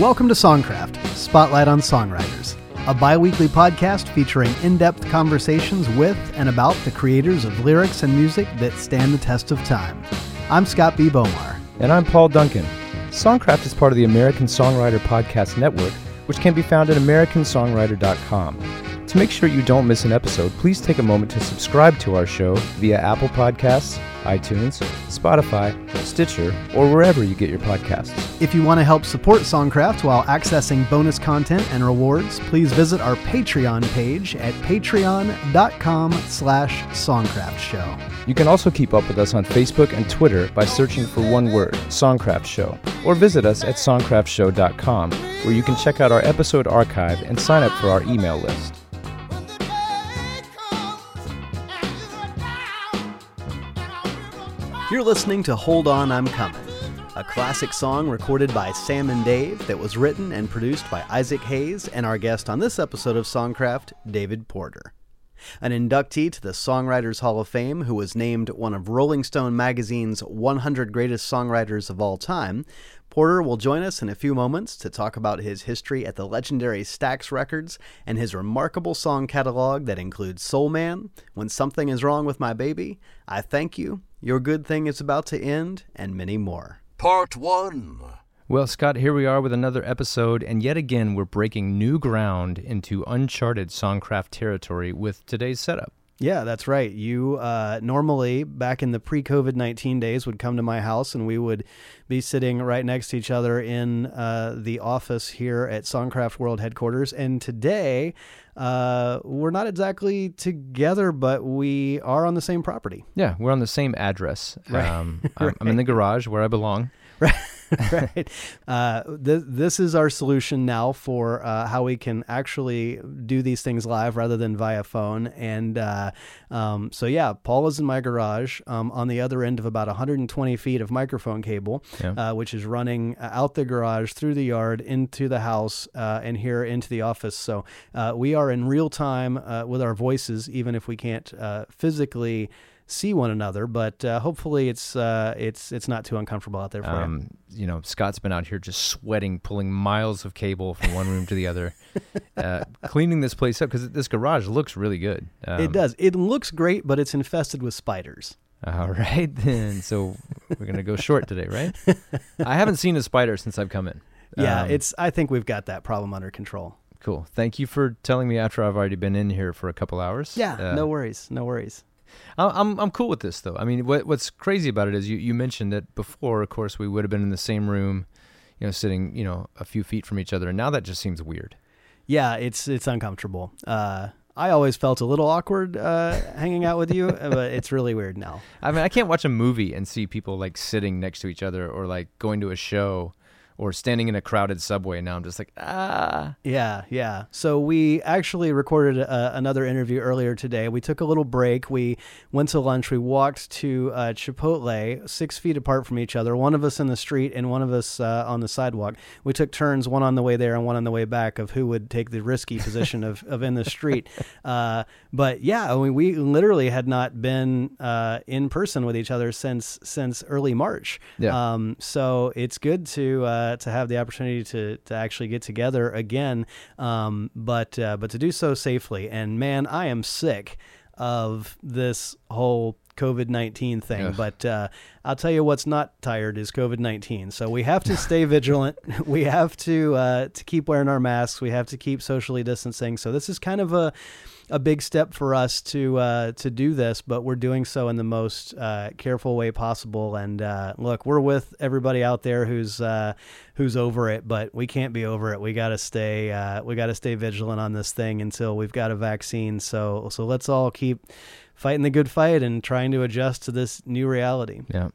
Welcome to Songcraft, Spotlight on Songwriters, a bi weekly podcast featuring in depth conversations with and about the creators of lyrics and music that stand the test of time. I'm Scott B. Bomar. And I'm Paul Duncan. Songcraft is part of the American Songwriter Podcast Network, which can be found at AmericanSongwriter.com. To make sure you don't miss an episode, please take a moment to subscribe to our show via Apple Podcasts, iTunes, Spotify, Stitcher, or wherever you get your podcasts. If you want to help support Songcraft while accessing bonus content and rewards, please visit our Patreon page at patreon.com slash songcraftshow. You can also keep up with us on Facebook and Twitter by searching for one word, Songcraft Show, or visit us at songcraftshow.com, where you can check out our episode archive and sign up for our email list. You're listening to Hold On, I'm Coming, a classic song recorded by Sam and Dave that was written and produced by Isaac Hayes and our guest on this episode of Songcraft, David Porter. An inductee to the Songwriters Hall of Fame who was named one of Rolling Stone magazine's 100 greatest songwriters of all time, Porter will join us in a few moments to talk about his history at the legendary Stax Records and his remarkable song catalog that includes Soul Man, When Something Is Wrong with My Baby, I Thank You, Your Good Thing Is About to End, and many more. Part 1 Well, Scott, here we are with another episode, and yet again, we're breaking new ground into uncharted Songcraft territory with today's setup. Yeah, that's right. You uh, normally, back in the pre COVID 19 days, would come to my house and we would be sitting right next to each other in uh, the office here at Songcraft World headquarters. And today, uh, we're not exactly together, but we are on the same property. Yeah, we're on the same address. Right. Um, I'm, I'm in the garage where I belong. Right. right. Uh, th- this is our solution now for uh, how we can actually do these things live rather than via phone. And uh, um, so, yeah, Paul is in my garage um, on the other end of about 120 feet of microphone cable, Yeah. uh, which is running out the garage, through the yard, into the house, uh, and here into the office. So uh, we are in real time uh, with our voices, even if we can't uh, physically see one another. But uh, hopefully, it's uh, it's it's not too uncomfortable out there for you. Um, you know, Scott's been out here just sweating, pulling miles of cable from one room to the other, uh, cleaning this place up because this garage looks really good. Um, It does. It looks great, but it's infested with spiders. All right, then. So we're gonna go short today, right? I haven't seen a spider since I've come in. Yeah, Um, it's. I think we've got that problem under control. cool. Thank you for telling me after I've already been in here for a couple hours. Yeah, Uh, no worries, no worries. I'm I'm cool with this though. I mean, what what's crazy about it is you you mentioned that before. Of course, we would have been in the same room, you know, sitting you know a few feet from each other, and now that just seems weird. Yeah, it's it's uncomfortable. Uh, I always felt a little awkward uh, hanging out with you, but it's really weird now. I mean, I can't watch a movie and see people like sitting next to each other or like going to a show or standing in a crowded subway. Now I'm just like, ah. Yeah, yeah. So we actually recorded uh, another interview earlier today. We took a little break. We went to lunch. We walked to uh, Chipotle, six feet apart from each other. One of us in the street and one of us uh, on the sidewalk. We took turns, one on the way there and one on the way back, of who would take the risky position of, of in the street. Uh, but yeah, I mean, we literally had not been uh, in person with each other since since early March. Yeah. Um, so it's good to uh, to have the opportunity to to actually get together again, um, but uh, but to do so safely. And man, I am sick of this whole COVID nineteen thing. Ugh. But uh, I'll tell you what's not tired is COVID nineteen. So we have to stay vigilant. We have to uh, to keep wearing our masks. We have to keep socially distancing. So this is kind of a a big step for us to uh, to do this, but we're doing so in the most uh, careful way possible. And uh, look, we're with everybody out there who's uh, who's over it, but we can't be over it. We got to stay uh, we got to stay vigilant on this thing until we've got a vaccine. So so let's all keep fighting the good fight and trying to adjust to this new reality. Yeah.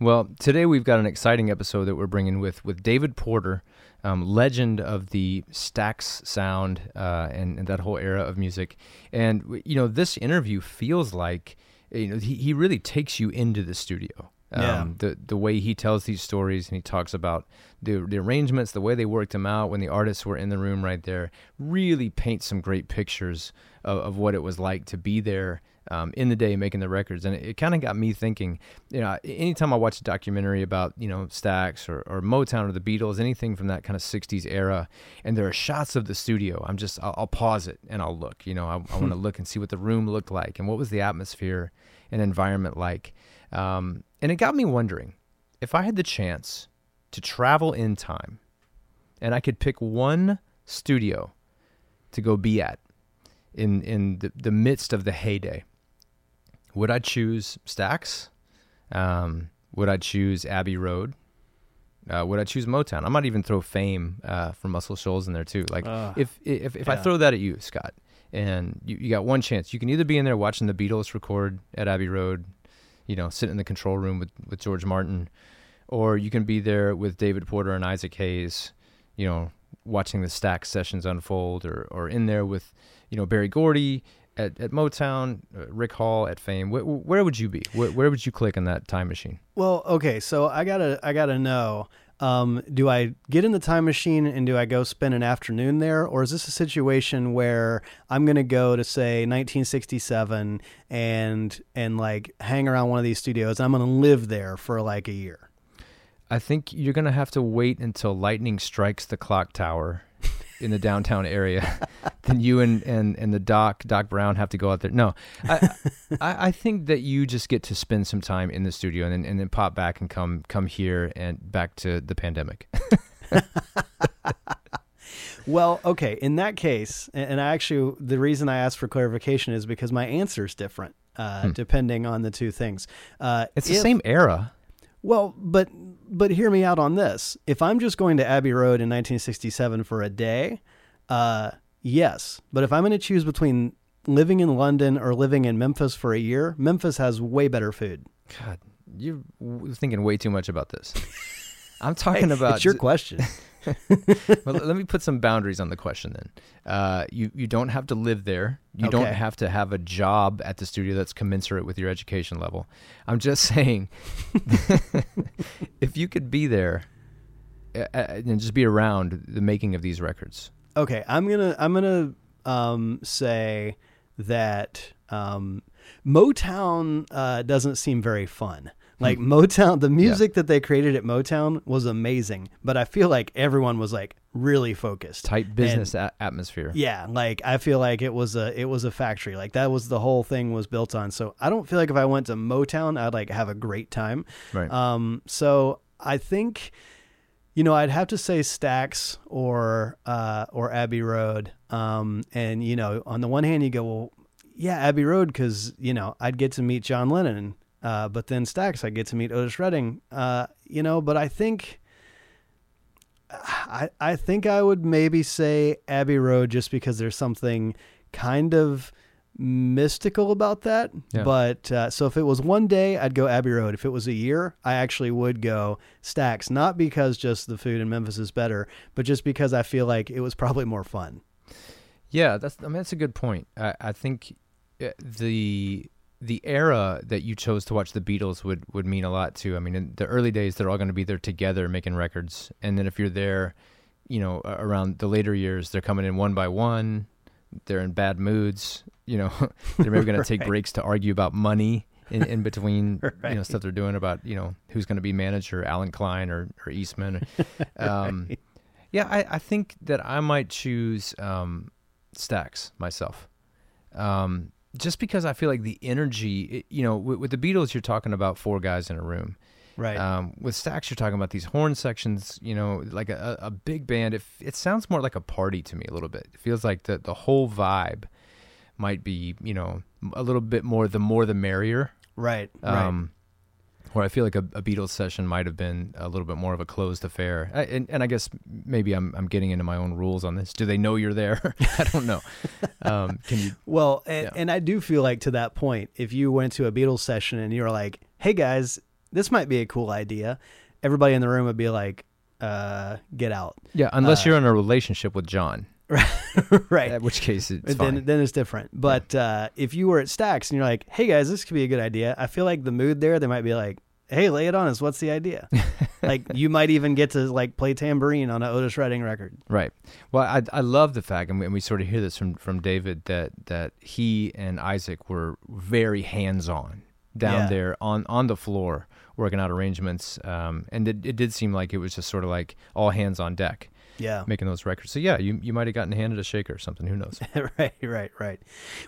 Well, today we've got an exciting episode that we're bringing with with David Porter, um, legend of the Stax sound uh, and, and that whole era of music. And you know, this interview feels like you know he, he really takes you into the studio. Yeah. Um, the the way he tells these stories and he talks about the the arrangements, the way they worked them out when the artists were in the room right there, really paints some great pictures of, of what it was like to be there um, in the day making the records, and it, it kind of got me thinking. You know, anytime I watch a documentary about you know Stax or, or Motown or the Beatles, anything from that kind of '60s era, and there are shots of the studio, I'm just I'll, I'll pause it and I'll look. You know, I, I want to look and see what the room looked like and what was the atmosphere and environment like. Um, and it got me wondering if I had the chance to travel in time and I could pick one studio to go be at in in the, the midst of the heyday, would I choose Stax? Um, would I choose Abbey Road? Uh, would I choose Motown? I might even throw Fame uh, from Muscle Shoals in there too. Like Uh, if if if I throw that at you, Scott, and you, you got one chance, you can either be in there watching the Beatles record at Abbey Road, you know, sit in the control room with with George Martin, or you can be there with David Porter and Isaac Hayes, you know, watching the Stax sessions unfold, or or in there with you know Berry Gordy at, at Motown, uh, Rick Hall at Fame. Where, where would you be? Where, where would you click in that time machine? Well, okay, so I gotta I gotta know. Um, do I get in the time machine and do I go spend an afternoon there, or is this a situation where I'm gonna go to say 1967 and and like hang around one of these studios? I'm gonna live there for like a year. I think you're gonna have to wait until lightning strikes the clock tower in the downtown area. then you and, and, and the doc Doc Brown have to go out there. No, I, I I think that you just get to spend some time in the studio and then and then pop back and come come here and back to the pandemic. Well, okay, in that case, and I actually the reason I asked for clarification is because my answer is different uh, depending on the two things. Uh, It's the if- same era. Well, but but hear me out on this. If I'm just going to Abbey Road in 1967 for a day, uh, yes. But if I'm going to choose between living in London or living in Memphis for a year, Memphis has way better food. God, you're thinking way too much about this. I'm talking about it's your question. well, let me put some boundaries on the question then. Uh, you you don't have to live there. You don't have to have a job at the studio that's commensurate with your education level. I'm just saying, if you could be there and just be around the making of these records, Okay, I'm gonna I'm gonna um, say that um, Motown uh, doesn't seem very fun. Like Motown, the music that they created at Motown was amazing, but I feel like everyone was like really focused. tight business a- atmosphere. Yeah, like I feel like it was a it was a factory. Like that was the whole thing was built on. So I don't feel like if I went to Motown, I'd like have a great time. Right. Um. So I think, you know, I'd have to say Stax or uh or Abbey Road. Um. And you know, on the one hand, you go, well, yeah, Abbey Road, because you know I'd get to meet John Lennon. Uh, but then Stax, I get to meet Otis Redding. Uh, you know, but I think I, I think I would maybe say Abbey Road just because there's something kind of mystical about that. Yeah. But uh, so if it was one day, I'd go Abbey Road. If it was a year, I actually would go Stax, Not because just the food in Memphis is better, but just because I feel like it was probably more fun. Yeah, that's I mean that's a good point. I, I think uh, the the era that you chose to watch the Beatles would would mean a lot too. I mean, in the early days, they're all going to be there together making records, and then if you're there, you know, around the later years, they're coming in one by one. They're in bad moods. You know, they're maybe going to take breaks to argue about money in, in between. You know, stuff they're doing about you know who's going to be manager, Allen Klein or or Eastman. Um, yeah, I, I think that I might choose um, Stax myself. Um, just because I feel like the energy, you know, with, with the Beatles, you're talking about four guys in a room. Right. Um, with Stax, you're talking about these horn sections, you know, like a, a big band. It, it sounds more like a party to me a little bit. It feels like the, the whole vibe might be, you know, a little bit more, the more the merrier. right. Right. Where I feel like a, a Beatles session might have been a little bit more of a closed affair. I, and, and I guess maybe I'm I'm getting into my own rules on this. Do they know you're there? I don't know. Um, can you? Well, and, Yeah. and I do feel like to that point, if you went to a Beatles session and you were like, "Hey guys, this might be a cool idea," everybody in the room would be like, uh, "Get out!" Yeah, unless Uh, you're in a relationship with John, right? at which case it's then fine. then it's different. But uh, if you were at Stax and you're like, "Hey guys, this could be a good idea," I feel like the mood there, they might be like, hey, lay it on us. What's the idea? like you might even get to like play tambourine on an Otis Redding record. Right. Well, I I love the fact, and we, and we sort of hear this from from David that that he and Isaac were very hands on down Yeah. there on on the floor working out arrangements, um, and it, it did seem like it was just sort of like all hands on deck Yeah. making those records. So yeah, you you might have gotten handed a shaker or something. Who knows? right, right, right.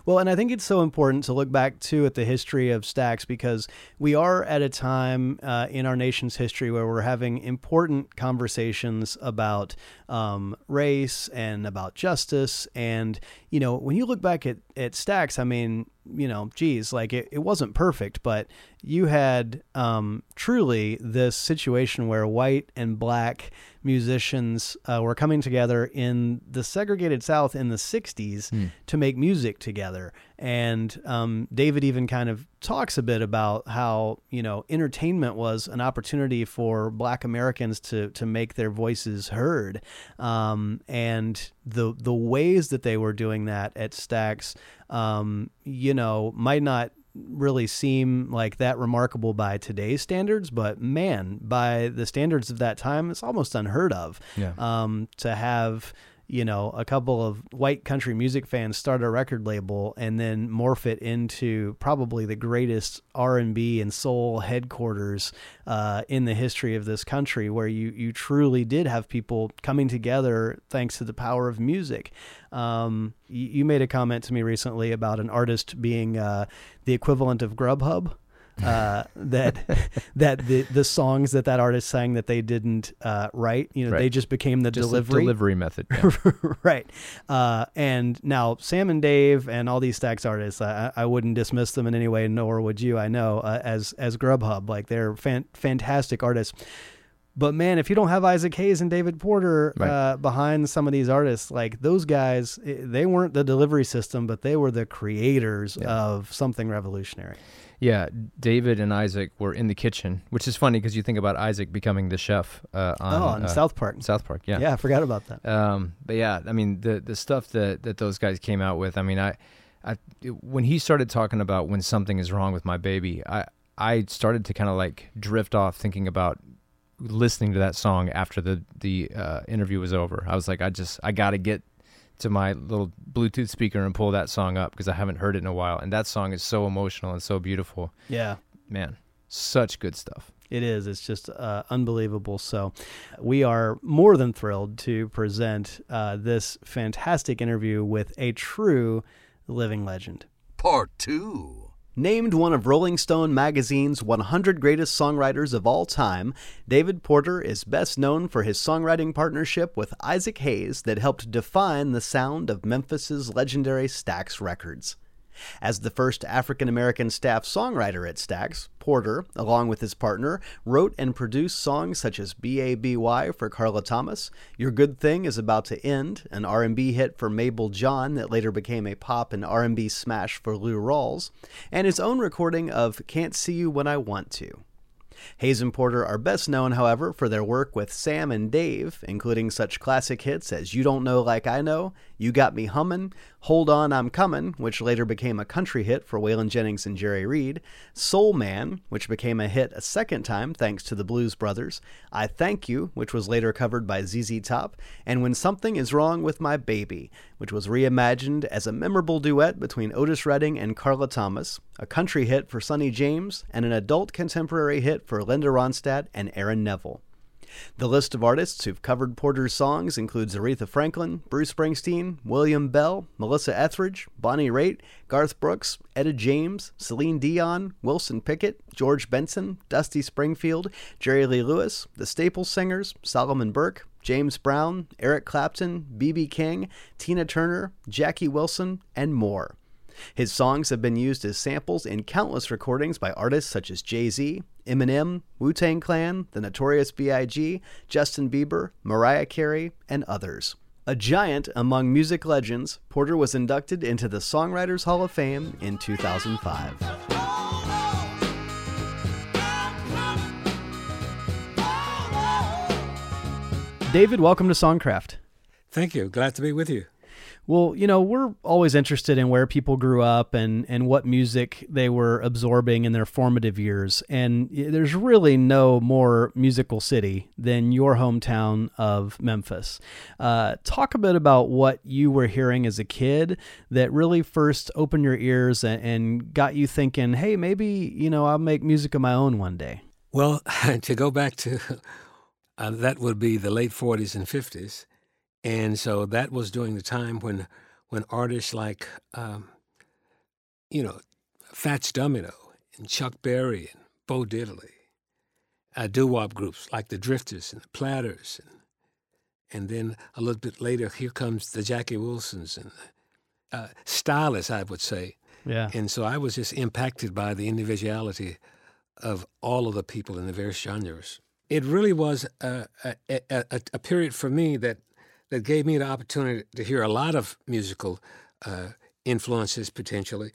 Well, and I think it's so important to look back too at the history of Stax because we are at a time uh, in our nation's history where we're having important conversations about um, race and about justice. And, you know, when you look back at, at Stax, I mean, you know, geez, like it, it wasn't perfect, but you had um, truly this situation where white and black musicians uh, were coming together in the segregated South in the 60s to make music together. And um, David even kind of talks a bit about how, you know, entertainment was an opportunity for black Americans to, to make their voices heard. Um, and the, the ways that they were doing that at Stax, um, you know, might not really seem like that remarkable by today's standards, but man, by the standards of that time, it's almost unheard of. Yeah. Um, to have you know a couple of white country music fans start a record label and then morph it into probably the greatest R&B and soul headquarters uh, in the history of this country, where you you truly did have people coming together thanks to the power of music. Um, you, you made a comment to me recently about an artist being uh, the equivalent of Grubhub. Uh, that that the the songs that that artist sang that they didn't uh, write, you know, Right. they just became the Just delivery. delivery method. yeah. right. Uh, and now Sam and Dave and all these Stax artists, I, I wouldn't dismiss them in any way, nor would you. I know uh, as as Grubhub, like they're fan- fantastic artists. But man, if you don't have Isaac Hayes and David Porter Right. uh, behind some of these artists, like those guys, eh, they weren't the delivery system, but they were the creators of something revolutionary. Yeah, David and Isaac were in the kitchen, which is funny because you think about Isaac becoming the chef uh, on, oh, on uh, South Park. South Park. Yeah. Yeah, I forgot about that. Um, but yeah, I mean the the stuff that that those guys came out with. I mean, I, I when he started talking about when something is wrong with my baby, I I started to kind of like drift off thinking about listening to that song after the the uh, interview was over. I was like, I just I got to get to my little Bluetooth speaker and pull that song up because I haven't heard it in a while. And that song is so emotional and so beautiful. Yeah. Man, such good stuff. It is. It's just uh, unbelievable. So, we are more than thrilled to present uh, this fantastic interview with a true living legend. Part 2. Named one of Rolling Stone magazine's 100 greatest songwriters of all time, David Porter is best known for his songwriting partnership with Isaac Hayes that helped define the sound of Memphis's legendary Stax Records. As the first African American staff songwriter at Stax, Porter, along with his partner, wrote and produced songs such as B.A.B.Y. for Carla Thomas, Your Good Thing Is About to End, an R&B hit for Mabel John that later became a pop and R&B smash for Lou Rawls, and his own recording of Can't See You When I Want To. Hayes and Porter are best known, however, for their work with Sam and Dave, including such classic hits as You Don't Know Like I Know, You Got Me Hummin', Hold On I'm Comin', which later became a country hit for Waylon Jennings and Jerry Reed, Soul Man, which became a hit a second time thanks to the Blues Brothers, I Thank You, which was later covered by ZZ Top, and When Something Is Wrong with My Baby, which was reimagined as a memorable duet between Otis Redding and Carla Thomas, a country hit for Sonny James, and an adult contemporary hit for Linda Ronstadt and Aaron Neville. The list of artists who've covered Porter's songs includes Aretha Franklin, Bruce Springsteen, William Bell, Melissa Etheridge, Bonnie Raitt, Garth Brooks, Etta James, Celine Dion, Wilson Pickett, George Benson, Dusty Springfield, Jerry Lee Lewis, the Staples Singers, Solomon Burke, James Brown, Eric Clapton, B.B. King, Tina Turner, Jackie Wilson, and more. His songs have been used as samples in countless recordings by artists such as Jay Z, Eminem, Wu Tang Clan, The Notorious B.I.G., Justin Bieber, Mariah Carey, and others. A giant among music legends, Porter was inducted into the Songwriters Hall of Fame in 2005. David, welcome to Songcraft. Thank you. Glad to be with you. Well, you know, we're always interested in where people grew up and, and what music they were absorbing in their formative years. And there's really no more musical city than your hometown of Memphis. Uh, talk a bit about what you were hearing as a kid that really first opened your ears and, and got you thinking, hey, maybe, you know, I'll make music of my own one day. Well, to go back to uh, that would be the late 40s and 50s. And so that was during the time when when artists like um, you know Fats Domino and Chuck Berry and Bo Diddley, uh, doo wop groups like the Drifters and the Platters, and, and then a little bit later, here comes the Jackie Wilsons and uh, stylists, I would say. Yeah. And so I was just impacted by the individuality of all of the people in the various genres. It really was a, a, a, a period for me that that gave me the opportunity to hear a lot of musical uh, influences potentially,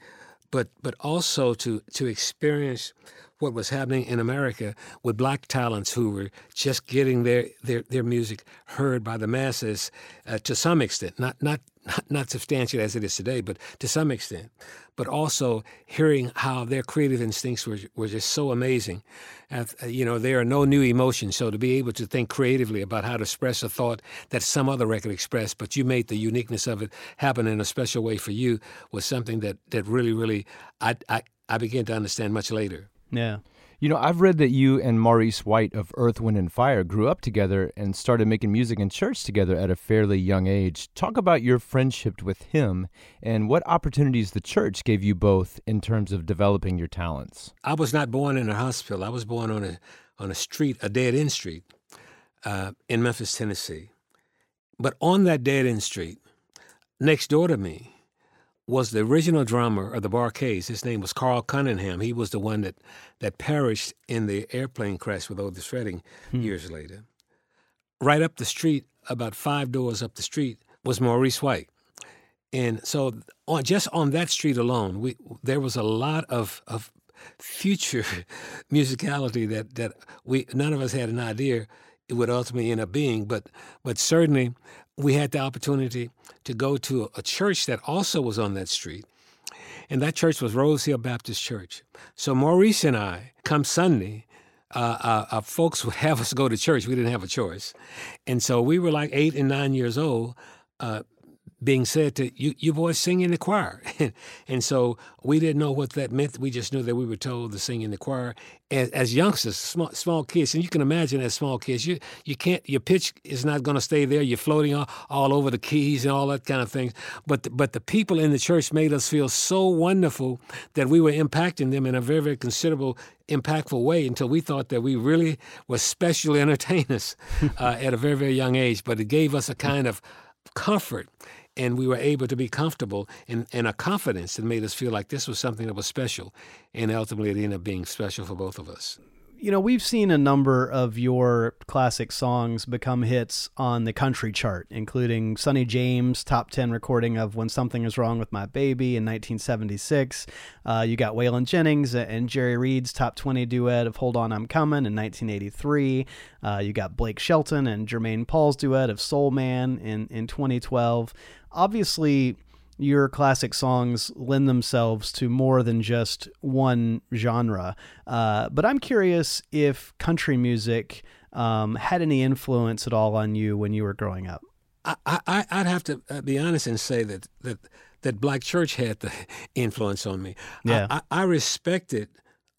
but but also to to experience what was happening in America with black talents who were just getting their their, their music heard by the masses uh, to some extent, not not not, not substantial as it is today, but to some extent. But also hearing how their creative instincts were, were just so amazing. Uh, you know, there are no new emotions. So to be able to think creatively about how to express a thought that some other record expressed, but you made the uniqueness of it happen in a special way for you was something that, that really, really, I, I, I began to understand much later. Yeah. You know, I've read that you and Maurice White of Earth, Wind, and Fire grew up together and started making music in church together at a fairly young age. Talk about your friendship with him and what opportunities the church gave you both in terms of developing your talents. I was not born in a hospital. I was born on a on a street, a dead end street, uh, in Memphis, Tennessee. But on that dead end street, next door to me, was the original drummer of the Bar-Kays. His name was Carl Cunningham. He was the one that, that perished in the airplane crash with Otis Redding hmm. years later. Right up the street, about five doors up the street, was Maurice White. And so, on, just on that street alone, we, there was a lot of, of future musicality that, that we none of us had an idea it would ultimately end up being. But but certainly we had the opportunity to go to a church that also was on that street. And that church was Rose Hill Baptist Church. So Maurice and I, come Sunday, uh, uh, uh, folks would have us go to church. We didn't have a choice. And so we were like eight and nine years old, uh, being said to you, you boys sing in the choir. and so we didn't know what that meant. We just knew that we were told to sing in the choir as, as youngsters, small, small kids. And you can imagine as small kids, you, you can't, your pitch is not going to stay there. You're floating all, all over the keys and all that kind of thing. But, the, but the people in the church made us feel so wonderful that we were impacting them in a very, very considerable impactful way until we thought that we really were special entertainers uh, at a very, very young age. But it gave us a kind of comfort and we were able to be comfortable and, a confidence that made us feel like this was something that was special. And ultimately, it ended up being special for both of us you know, we've seen a number of your classic songs become hits on the country chart, including Sonny James' top 10 recording of When Something Is Wrong with My Baby in 1976. Uh, you got Waylon Jennings and Jerry Reed's top 20 duet of Hold On I'm Coming in 1983. Uh, you got Blake Shelton and Jermaine Paul's duet of Soul Man in, in 2012. Obviously, your classic songs lend themselves to more than just one genre. Uh, but I'm curious if country music um, had any influence at all on you when you were growing up. I, I, would have to uh, be honest and say that, that that Black Church had the influence on me. Yeah. I, I, I respected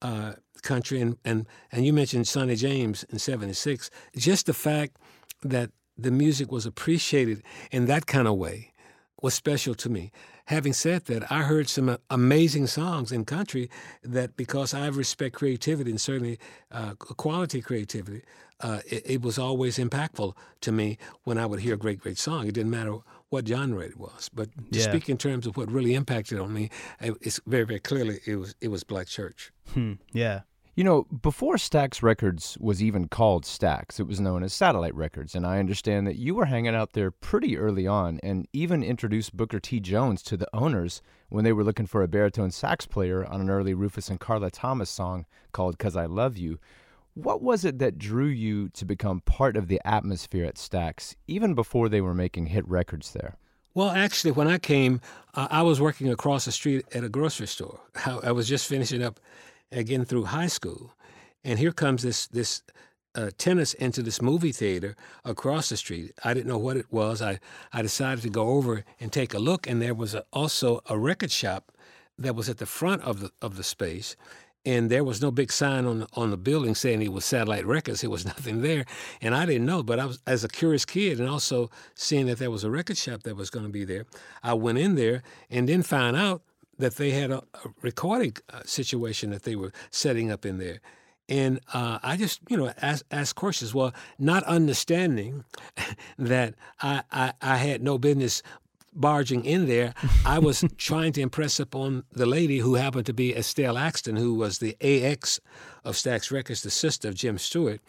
uh, country, and, and, and you mentioned Sonny James in 76. Just the fact that the music was appreciated in that kind of way was special to me. Having said that, I heard some amazing songs in country that because I respect creativity and certainly uh, quality creativity, uh, it, it, was always impactful to me when I would hear a great, great song. It didn't matter what genre it was. But to yeah. speak in terms of what really impacted on me, it's very, very clearly it was it was Black Church. Hmm. Yeah. You know, before Stax Records was even called Stax, it was known as Satellite Records, and I understand that you were hanging out there pretty early on and even introduced Booker T. Jones to the owners when they were looking for a baritone sax player on an early Rufus and Carla Thomas song called Cause I Love You. What was it that drew you to become part of the atmosphere at Stax, even before they were making hit records there? Well, actually, when I came, uh, I was working across the street at a grocery store. I, I, was just finishing up again through high school, and here comes this this uh, tennis into this movie theater across the street. I didn't know what it was. I I decided to go over and take a look, and there was a, also a record shop that was at the front of the of the space, and there was no big sign on the, on the building saying it was Satellite Records. There was nothing there, and I didn't know. But I was as a curious kid, and also seeing that there was a record shop that was going to be there, I went in there and then found out that they had a, a recording uh, situation that they were setting up in there. And uh, I just, you know, asked, asked questions. Well, not understanding that I, I, I had no business barging in there, I was trying to impress upon the lady who happened to be Estelle Axton, who was the AX of Stax Records, the sister of Jim Stewart,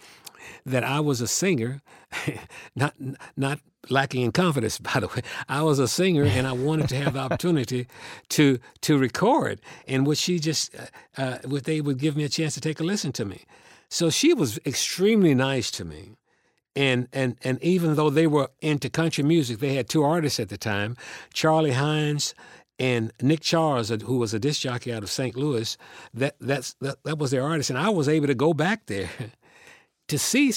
that I was a singer, not not lacking in confidence, by the way. I was a singer, and I wanted to have the opportunity to to record, and what she just, uh, uh, would they would give me a chance to take a listen to me. So she was extremely nice to me and and and even though they were into country music, they had two artists at the time, Charlie Hines and Nick Charles, who was a disc jockey out of St. Louis. That that's that, that was their artist, and I was able to go back there to see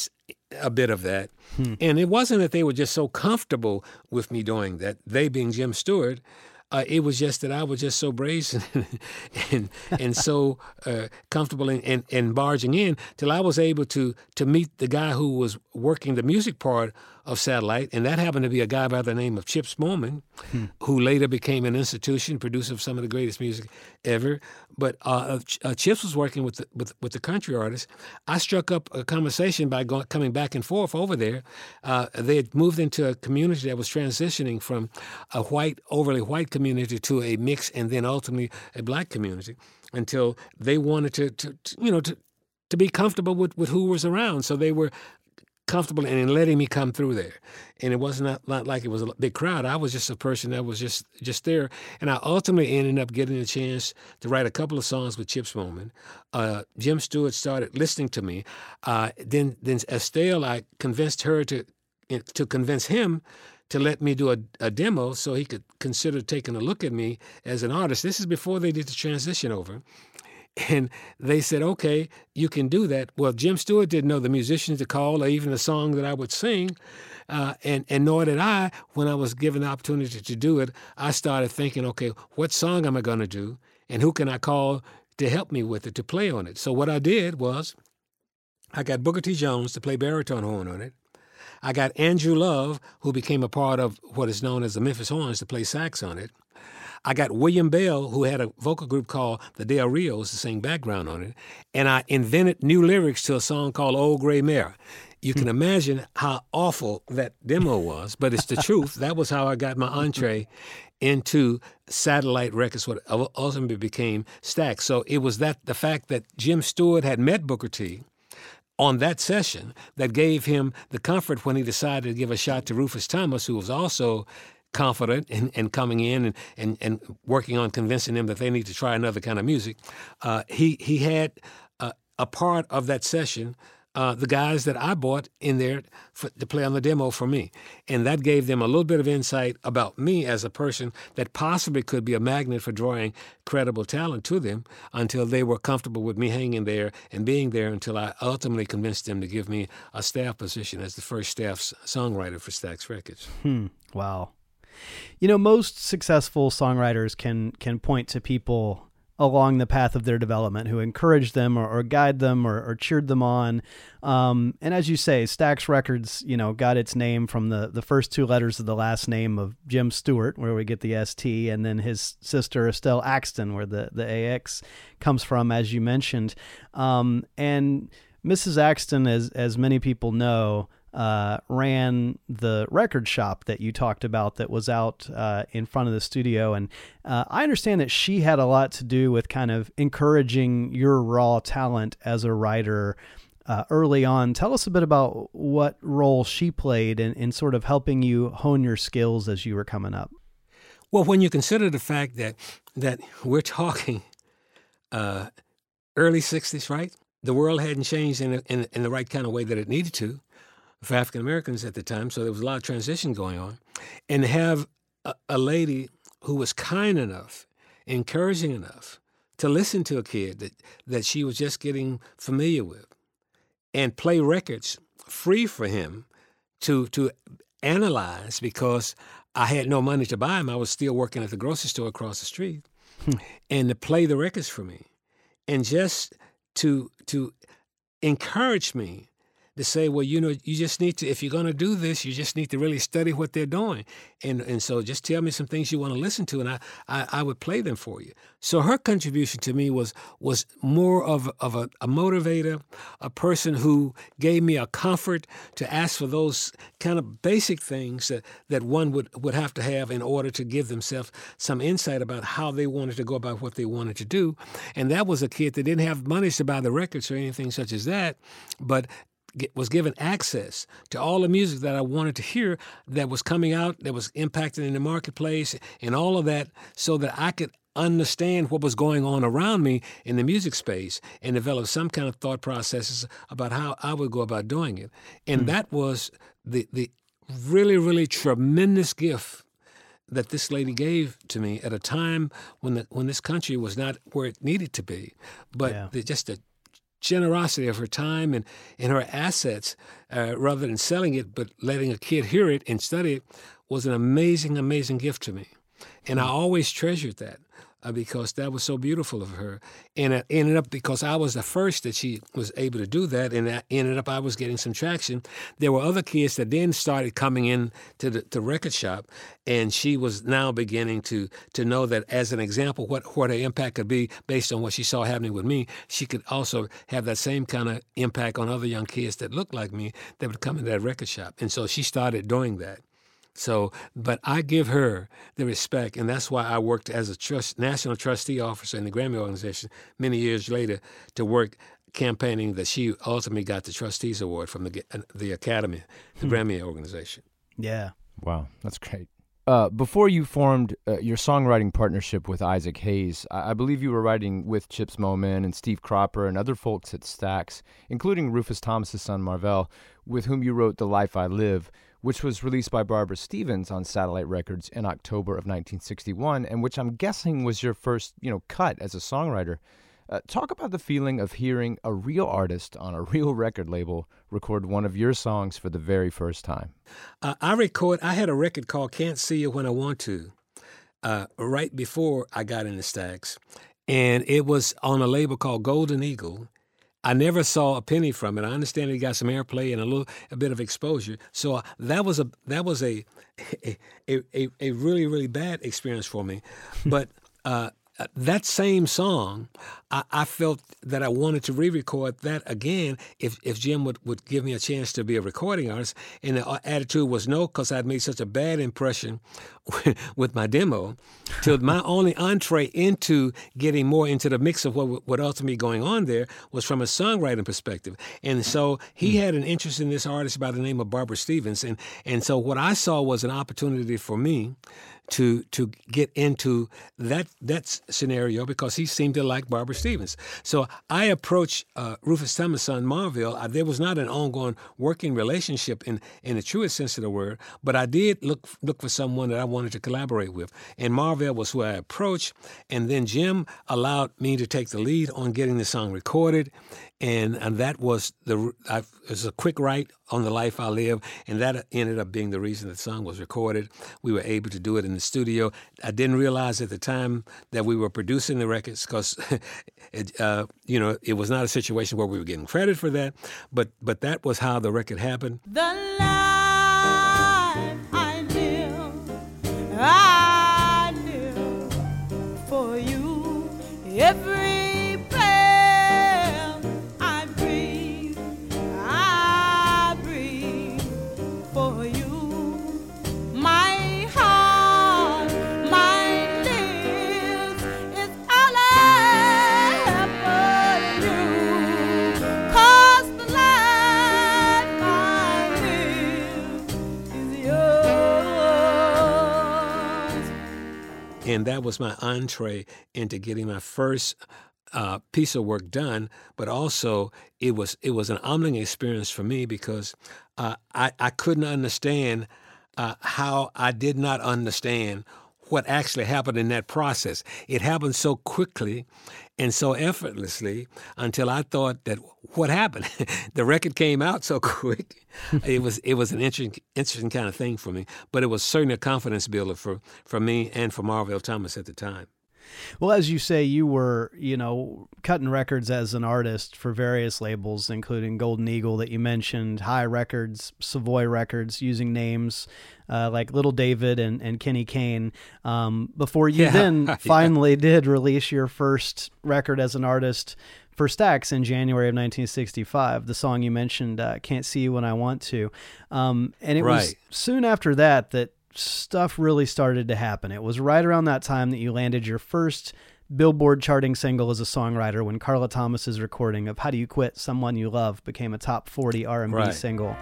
a bit of that. Hmm. And it wasn't that they were just so comfortable with me doing that. They being Jim Stewart. Uh, it was just that I was just so brazen and and so uh, comfortable in, in, in, barging in till I was able to to meet the guy who was working the music part of Satellite, and that happened to be a guy by the name of Chips Moman, hmm. who later became an institution, producer of some of the greatest music ever. But uh, uh, Chips was working with the, with, with the country artists. I struck up a conversation by going, coming back and forth over there. Uh, they had moved into a community that was transitioning from a white, overly white community to a mixed and then ultimately a black community until they wanted to, to, to you know, to, to be comfortable with, with who was around. So they were comfortable and in letting me come through there. And it wasn't not, not, like it was a big crowd. I was just a person that was just just there. And I ultimately ended up getting a chance to write a couple of songs with Chips Moman. Uh, Jim Stewart started listening to me. Uh, then then Estelle, I convinced her to to convince him to let me do a, a demo so he could consider taking a look at me as an artist. This is before they did the transition over. And they said, okay, you can do that. Well, Jim Stewart didn't know the musicians to call or even the song that I would sing. Uh, and, and nor did I when I was given the opportunity to do it. I started thinking, okay, what song am I going to do? And who can I call to help me with it, to play on it? So what I did was I got Booker T. Jones to play baritone horn on it. I got Andrew Love, who became a part of what is known as the Memphis Horns, to play sax on it. I got William Bell, who had a vocal group called the Del Rios, to sing background on it. And I invented new lyrics to a song called Old Gray Mare. You can hmm. imagine how awful that demo was, but it's the truth. That was how I got my entree into satellite records, what ultimately became Stax. So it was that the fact that Jim Stewart had met Booker T on that session that gave him the comfort when he decided to give a shot to Rufus Thomas, who was also confident and, in coming in and, and, and working on convincing them that they need to try another kind of music. Uh, he, he had uh, a part of that session uh, the guys that I bought in there for, to play on the demo for me. And that gave them a little bit of insight about me as a person that possibly could be a magnet for drawing credible talent to them until they were comfortable with me hanging there and being there until I ultimately convinced them to give me a staff position as the first staff songwriter for Stax Records. Hmm. Wow. You know, most successful songwriters can can point to people along the path of their development who encouraged them or, or guide them or, or, cheered them on. Um, and as you say, Stax Records, you know, got its name from the, the first two letters of the last name of Jim Stewart, where we get the ST, and then his sister Estelle Axton, where the, the AX comes from, as you mentioned. Um, and Mrs. Axton, as, as many people know, uh, ran the record shop that you talked about that was out uh, in front of the studio. And uh, I understand that she had a lot to do with kind of encouraging your raw talent as a writer. Uh, early on, tell us a bit about what role she played in, in sort of helping you hone your skills as you were coming up. Well, when you consider the fact that that we're talking uh, early '60s, right? The world hadn't changed in, in, in the right kind of way that it needed to for African Americans at the time, so there was a lot of transition going on, and have a, a lady who was kind enough, encouraging enough to listen to a kid that, that she was just getting familiar with and play records free for him to to analyze because I had no money to buy them. I was still working at the grocery store across the street, hmm. and to play the records for me, and just to to encourage me to say, well, you know, you just need to, if you're going to do this, you just need to really study what they're doing. And and so just tell me some things you want to listen to, and I, I, I would play them for you. So her contribution to me was was more of, of a, a motivator, a person who gave me a comfort to ask for those kind of basic things that, that one would, would have to have in order to give themselves some insight about how they wanted to go about what they wanted to do. And that was a kid that didn't have money to buy the records or anything such as that, but was given access to all the music that I wanted to hear that was coming out, that was impacting in the marketplace, and all of that, so that I could understand what was going on around me in the music space and develop some kind of thought processes about how I would go about doing it. And mm. that was the the really, really tremendous gift that this lady gave to me at a time when the, when this country was not where it needed to be, but yeah. the, just the generosity of her time and, and her assets, uh, rather than selling it, but letting a kid hear it and study it, was an amazing, amazing gift to me. And I hmm. always treasured that uh, because that was so beautiful of her. And it ended up because I was the first that she was able to do that, and it ended up I was getting some traction. There were other kids that then started coming in to the to record shop, and she was now beginning to to know that as an example what what her impact could be based on what she saw happening with me. She could also have that same kind of impact on other young kids that looked like me that would come into that record shop, and so she started doing that. So, but I give her the respect, and that's why I worked as a trust, national trustee officer in the Grammy organization many years later to work campaigning that she ultimately got the trustees award from the the Academy, the hmm. Grammy organization. Yeah. Wow, that's great. Uh, before you formed uh, your songwriting partnership with Isaac Hayes, I-, I believe you were writing with Chips Moman and Steve Cropper and other folks at Stax, including Rufus Thomas's son Marvell, with whom you wrote "The Life I Live." Which was released by Barbara Stephens on Satellite Records in October of 1961, and which I'm guessing was your first, you know, cut as a songwriter. Uh, talk about the feeling of hearing a real artist on a real record label record one of your songs for the very first time. Uh, I record. I had a record called "Can't See You When I Want to," uh, right before I got into Stax, and it was on a label called Golden Eagle, I never saw a penny from it. I understand it got some airplay and a little a bit of exposure. So uh, that was a that was a a, a, a really really bad experience for me. but uh, that same song, I, I, felt that I wanted to re-record that again if, if Jim would, would give me a chance to be a recording artist. And the uh, attitude was no, because I'd made such a bad impression with my demo. Till my only entree into getting more into the mix of what what ultimately going on there was from a songwriting perspective. And so he hmm. had an interest in this artist by the name of Barbara Stephens. And and so what I saw was an opportunity for me to to get into that that scenario because he seemed to like Barbara Stephens. So I approached uh, Rufus Thomas' son Marvell. I, there was not an ongoing working relationship in in the truest sense of the word, but I did look look for someone that I wanted to collaborate with, and Marvell was who I approached. And then Jim allowed me to take the lead on getting the song recorded, and and that was the I, it was a quick write on the life I live, and that ended up being the reason the song was recorded. We were able to do it in the studio. I didn't realize at the time that we were producing the records because, uh, you know, it was not a situation where we were getting credit for that, but but that was how the record happened. The and that was my entree into getting my first uh, piece of work done. But also, it was it was an humbling experience for me because uh, I I couldn't understand uh, how I did not understand what actually happened in that process. It happened so quickly and so effortlessly until I thought that what happened? the record came out so quick. it was it was an interesting interesting kind of thing for me, but it was certainly a confidence builder for for me and for Marvell Thomas at the time. Well, as you say, you were, you know, cutting records as an artist for various labels, including Golden Eagle that you mentioned, Hi Records, Savoy Records, using names uh, like Little David and, and Kenny Kane. Um, before you Yeah. then Yeah. finally did release your first record as an artist for Stax in January of 1965, the song you mentioned, uh, Can't See You When I Want to. Um, and it was soon after that that stuff really started to happen. It was right around that time that you landed your first Billboard charting single as a songwriter when Carla Thomas's recording of How Do You Quit Someone You Love became a top 40 R&B Right. single.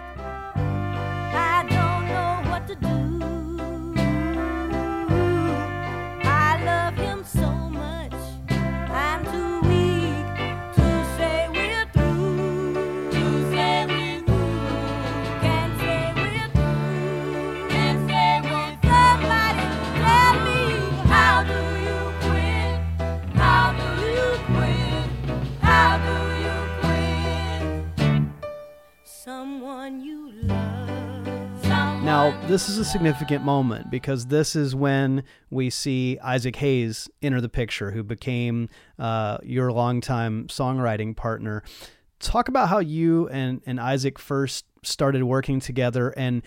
This is a significant moment because this is when we see Isaac Hayes enter the picture, who became uh, your longtime songwriting partner. Talk about how you and, and Isaac first started working together, and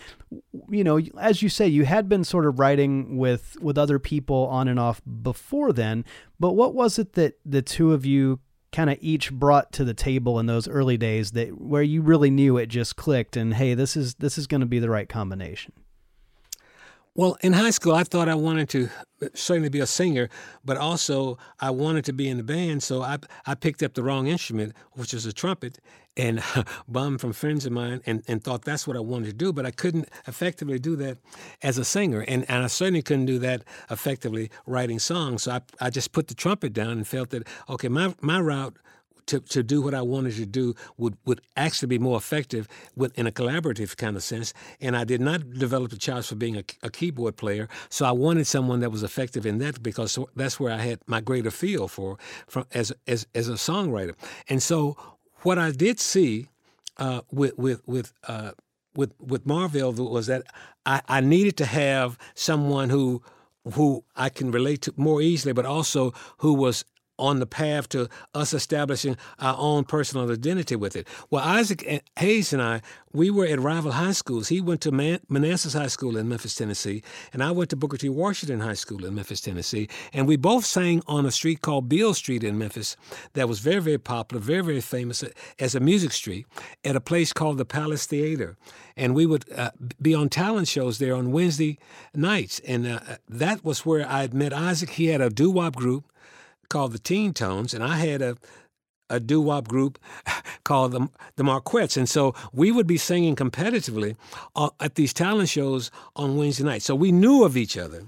you know, as you say, you had been sort of writing with with other people on and off before then. But what was it that the two of you kind of each brought to the table in those early days that where you really knew it just clicked and hey this is this is going to be the right combination Well, in high school, I thought I wanted to uh, certainly be a singer, but also I wanted to be in the band. So I I picked up the wrong instrument, which was a trumpet, and bummed from friends of mine, and, and thought that's what I wanted to do. But I couldn't effectively do that as a singer, and, and I certainly couldn't do that effectively writing songs. So I I just put the trumpet down and felt that okay, my my route to, to do what I wanted to do would, would actually be more effective with, in a collaborative kind of sense. And I did not develop the chops for being a, a keyboard player. So I wanted someone that was effective in that because that's where I had my greater feel for from as, as, as a songwriter. And so what I did see uh, with, with, with, uh, with, with Marvell was that I, I needed to have someone who who I can relate to more easily, but also who was on the path to us establishing our own personal identity with it. Well, Isaac Hayes and I, we were at rival high schools. He went to Man- Manassas High School in Memphis, Tennessee, and I went to Booker T. Washington High School in Memphis, Tennessee. And we both sang on a street called Beale Street in Memphis that was very, very popular, very, very famous as a music street at a place called the Palace Theater. And we would uh, be on talent shows there on Wednesday nights. And uh, that was where I met Isaac. He had a doo wop group called the Teen Tones, and I had a a doo wop group called the the Marquettes, and so we would be singing competitively uh, at these talent shows on Wednesday nights. So we knew of each other,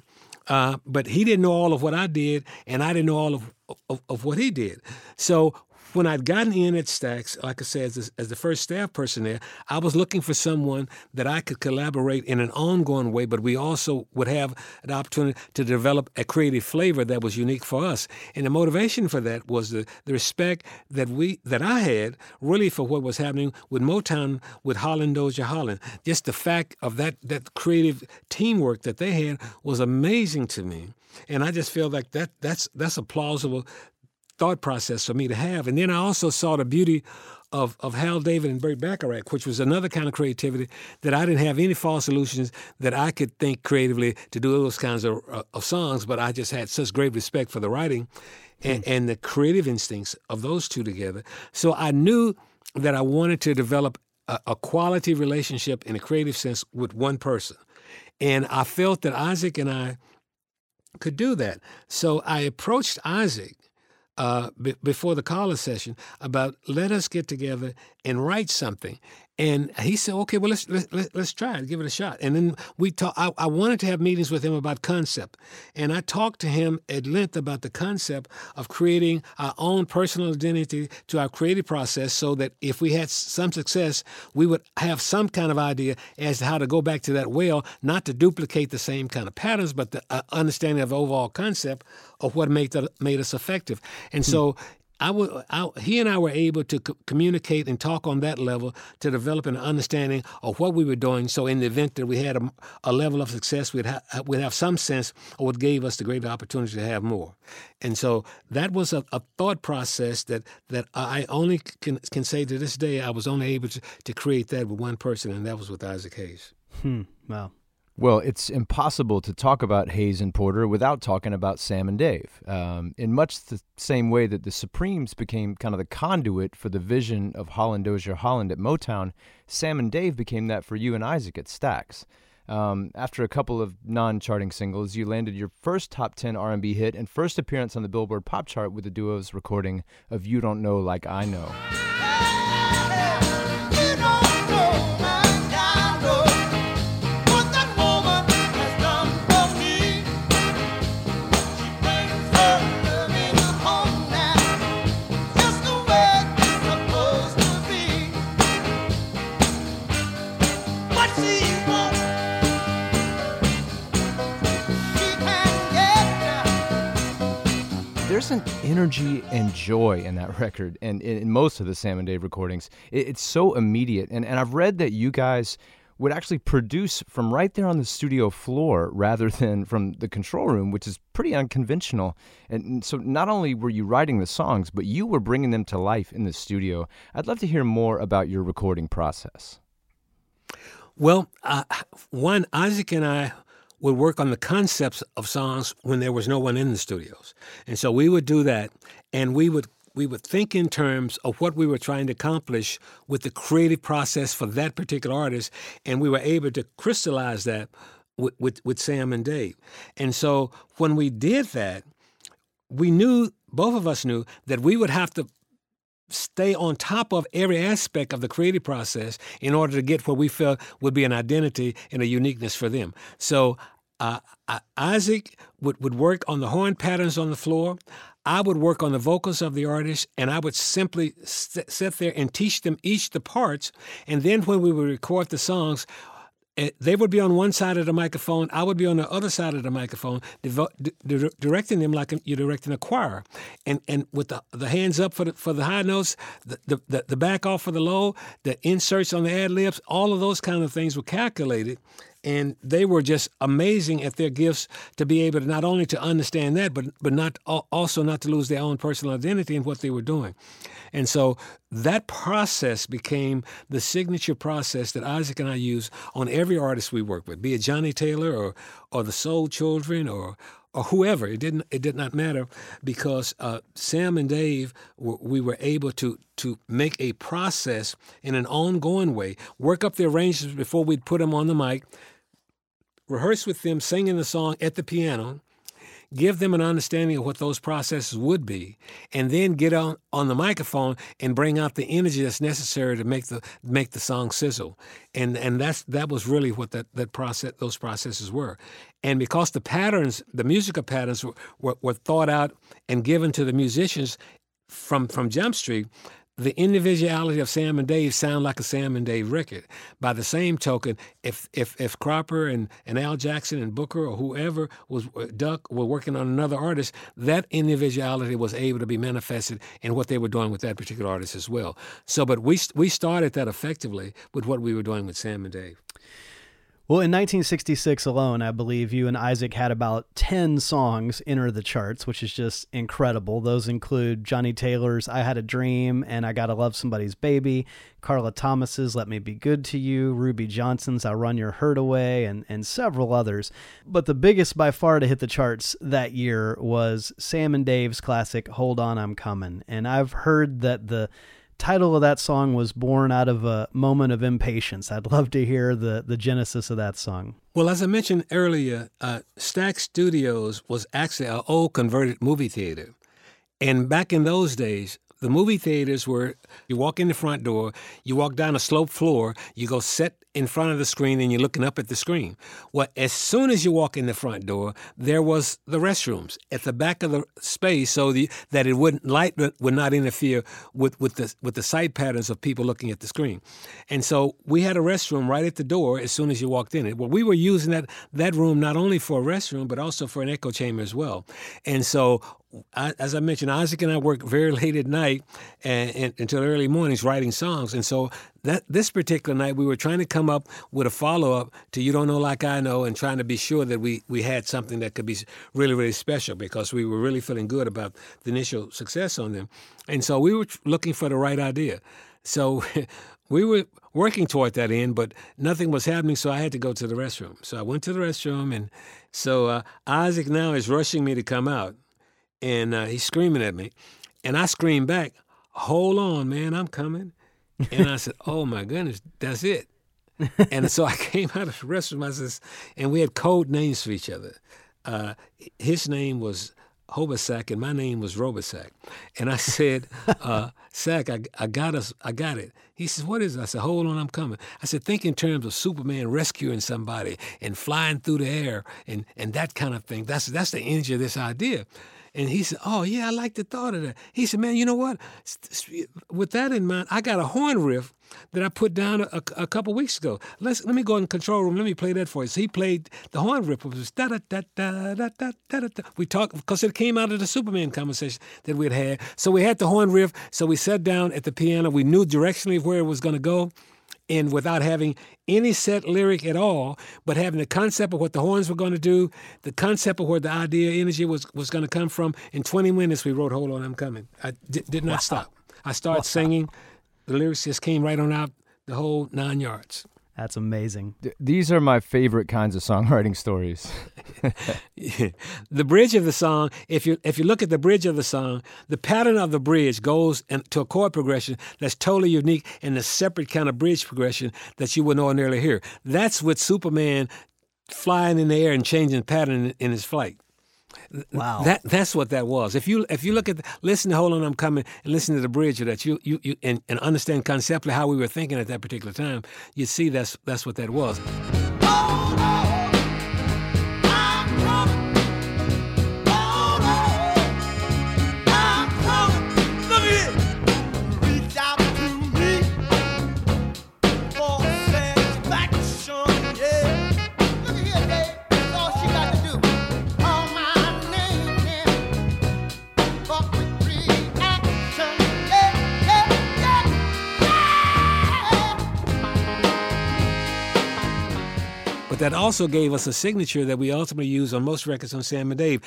uh, but he didn't know all of what I did, and I didn't know all of of, of what he did. So when I'd gotten in at Stax, like I said, as, as the first staff person there, I was looking for someone that I could collaborate in an ongoing way, but we also would have an opportunity to develop a creative flavor that was unique for us. And the motivation for that was the, the respect that we that I had really for what was happening with Motown with Holland Dozier Holland. Just the fact of that that creative teamwork that they had was amazing to me. And I just feel like that that's that's a plausible thought process for me to have. And then I also saw the beauty of, of Hal David and Burt Bacharach, which was another kind of creativity that I didn't have any false solutions that I could think creatively to do those kinds of, uh, of songs, but I just had such great respect for the writing and, and the creative instincts of those two together. So I knew that I wanted to develop a, a quality relationship in a creative sense with one person. And I felt that Isaac and I could do that. So I approached Isaac uh, b- before the college session about let us get together and write something. And he said, "Okay, well let's let's let's, try it, give it a shot." And then we talk. I, I wanted to have meetings with him about concept, and I talked to him at length about the concept of creating our own personal identity to our creative process, so that if we had some success, we would have some kind of idea as to how to go back to that well, not to duplicate the same kind of patterns, but the uh, understanding of the overall concept of what made made us effective. And so I would, I, he and I were able to co- communicate and talk on that level to develop an understanding of what we were doing. So, in the event that we had a, a level of success, we'd, ha- we'd have some sense of what gave us the greater opportunity to have more. And so that was a, a thought process that, that I only can, can say to this day, I was only able to, to create that with one person, and that was with Isaac Hayes. Hmm. Wow. Well, it's impossible to talk about Hayes and Porter without talking about Sam and Dave. Um, in much the same way that the Supremes became kind of the conduit for the vision of Holland Dozier Holland at Motown, Sam and Dave became that for you and Isaac at Stax. Um, after a couple of non-charting singles, you landed your first top 10 R&B hit and first appearance on the Billboard Pop Chart with the duo's recording of "You Don't Know Like I Know." Energy and joy in that record, and in, most of the Sam and Dave recordings, it's so immediate. And and I've read that you guys would actually produce from right there on the studio floor rather than from the control room, which is pretty unconventional. And, and so not only were you writing the songs, but you were bringing them to life in the studio. I'd love to hear more about your recording process. Well, uh, one, Isaac and I would work on the concepts of songs when there was no one in the studios, and so we would do that, and we would we would think in terms of what we were trying to accomplish with the creative process for that particular artist, and we were able to crystallize that with with, with Sam and Dave, and so when we did that, we knew both of us knew that we would have to stay on top of every aspect of the creative process in order to get what we felt would be an identity and a uniqueness for them. So uh, Isaac would, would work on the horn patterns on the floor. I would work on the vocals of the artist, and I would simply sit, there and teach them each the parts. And then when we would record the songs, eh, they would be on one side of the microphone. I would be on the other side of the microphone, directing them like you're directing a choir, and and with the, the hands up for the for the high notes, the the the back off for the low, the inserts on the ad libs, all of those kind of things were calculated, and they were just amazing at their gifts to be able to not only to understand that, but but not also not to lose their own personal identity in what they were doing, and so that process became the signature process that Isaac and I use on every artist we work with, be it Johnnie Taylor or or the Soul Children or or whoever. It didn't. It did not matter because uh, Sam and Dave, were, we were able to to make a process in an ongoing way, work up the arrangements before we'd put them on the mic, rehearse with them singing the song at the piano, give them an understanding of what those processes would be, and then get on, on the microphone and bring out the energy that's necessary to make the make the song sizzle. And and that's that was really what that, that process those processes were. And because the patterns, the musical patterns were, were, were thought out and given to the musicians from from Jump Street, the individuality of Sam and Dave sound like a Sam and Dave record. By the same token, if if if Cropper and, and Al Jackson and Booker or whoever was uh, Duck were working on another artist, that individuality was able to be manifested in what they were doing with that particular artist as well. So, but we we started that effectively with what we were doing with Sam and Dave. Well, in 1966 alone, I believe you and Isaac had about 10 songs enter the charts, which is just incredible. Those include Johnnie Taylor's I Had a Dream and I Gotta Love Somebody's Baby, Carla Thomas's Let Me Be Good to You, Ruby Johnson's I'll Run Your Hurt Away, and, and several others. But the biggest by far to hit the charts that year was Sam and Dave's classic Hold On, I'm Coming. And I've heard that the title of that song was born out of a moment of impatience. I'd love to hear the the genesis of that song. Well, as I mentioned earlier, uh, Stax Studios was actually an old converted movie theater. And back in those days, the movie theaters were you walk in the front door, you walk down a slope floor, you go sit in front of the screen and you're looking up at the screen. Well, as soon as you walk in the front door, there was the restrooms at the back of the space so the, that it wouldn't light would not interfere with, with the with the sight patterns of people looking at the screen. And so we had a restroom right at the door as soon as you walked in it. Well, we were using that that room not only for a restroom but also for an echo chamber as well. And so I, as I mentioned, Isaac and I work very late at night and, and, until early mornings writing songs. And so that this particular night, we were trying to come up with a follow up to "You Don't Know Like I Know" and trying to be sure that we we had something that could be really really special because we were really feeling good about the initial success on them. And so we were looking for the right idea. So we were working toward that end, but nothing was happening, so I had to go to the restroom. So I went to the restroom, and so uh, Isaac now is rushing me to come out and uh, he's screaming at me, and I scream back, "Hold on, man, I'm coming!" And I said, "Oh my goodness, that's it." and so I came out of the restroom. I says, and we had code names for each other. Uh, his name was Hobasak, and my name was Robasak. And I said, uh, "Sack, I, I got us, I got it." He says, "What is it?" I said, "Hold on, I'm coming." I said, "Think in terms of Superman rescuing somebody and flying through the air and and that kind of thing. That's that's the energy of this idea." And he said, "Oh yeah, I like the thought of that." He said, "Man, you know what? With that in mind, I got a horn riff that I put down a, a, couple weeks ago. Let's let me go in the control room. Let me play that for you." So he played the horn riff. It was da da da da da da da da. We talked because it came out of the Superman conversation that we'd had. So we had the horn riff. So we sat down at the piano. We knew directionally where it was going to go and without having any set lyric at all, but having the concept of what the horns were going to do, the concept of where the idea energy was, was going to come from. In 20 minutes, we wrote Hold On, I'm Coming. I did, did not stop. I started singing. The lyrics just came right on out the whole nine yards. That's amazing. Th- these are my favorite kinds of songwriting stories. the bridge of the song, if you if you look at the bridge of the song, the pattern of the bridge goes in, to a chord progression that's totally unique and a separate kind of bridge progression that you wouldn't ordinarily hear. That's with Superman flying in the air and changing pattern in, in his flight. Wow. That that's what that was. If you if you look at the, listen to Hold On I'm Coming and listen to the bridge of that, you you, you and, and understand conceptually how we were thinking at that particular time, you see that's that's what that was. That also gave us a signature that we ultimately use on most records on Sam and Dave.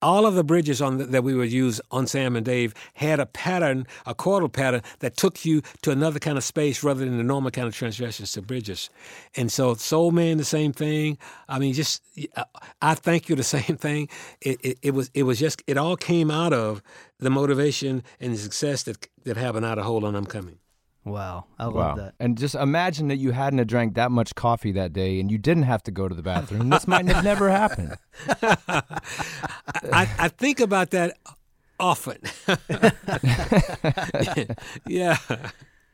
All of the bridges the, that we would use on Sam and Dave had a pattern, a chordal pattern that took you to another kind of space rather than the normal kind of transgressions to bridges. And so Soul Man, the same thing. I mean, just uh, I thank you, the same thing. It, it, it was it was just it all came out of the motivation and the success that that happened out of Hold On, I'm Coming. Wow. I love Wow. that. And just imagine that you hadn't have drank that much coffee that day and you didn't have to go to the bathroom. This might have never happened. I, I think about that often. yeah.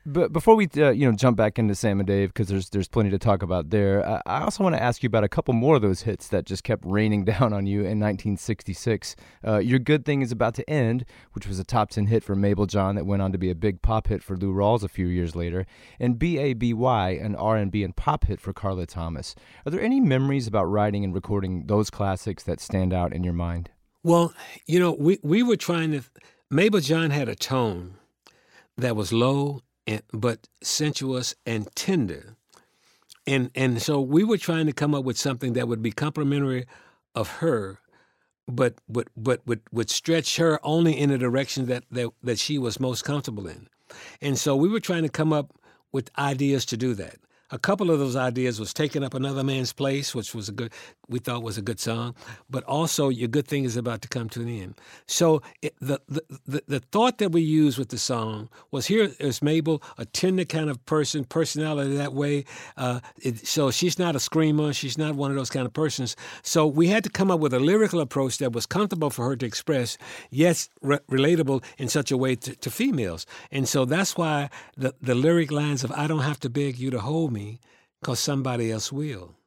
But before we, uh, you know, jump back into Sam and Dave, because there's there's plenty to talk about there. I, I also want to ask you about a couple more of those hits that just kept raining down on you in 1966. Uh, Your Good Thing Is About to End, which was a top ten hit for Mabel John that went on to be a big pop hit for Lou Rawls a few years later, and B A B Y, an R&B and pop hit for Carla Thomas. Are there any memories about writing and recording those classics that stand out in your mind? Well, you know, we, we were trying to. Mabel John had a tone that was low and but sensuous and tender, and and so we were trying to come up with something that would be complimentary of her, but but but would would stretch her only in a direction that that that she was most comfortable in, and so we were trying to come up with ideas to do that. A couple of those ideas was taking up another man's place, which was a good we thought was a good song, but also your good thing is about to come to an end. So it, the, the the the thought that we used with the song was here is Mabel, a tender kind of person, personality that way. Uh, it, so she's not a screamer. She's not one of those kind of persons. So we had to come up with a lyrical approach that was comfortable for her to express, yet re- relatable in such a way to, to females. And so that's why the the lyric lines of "I don't have to beg you to hold me, cause somebody else will."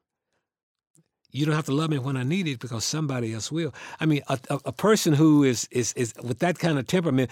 You don't have to love me when I need it because somebody else will. I mean, a, a, a person who is, is is with that kind of temperament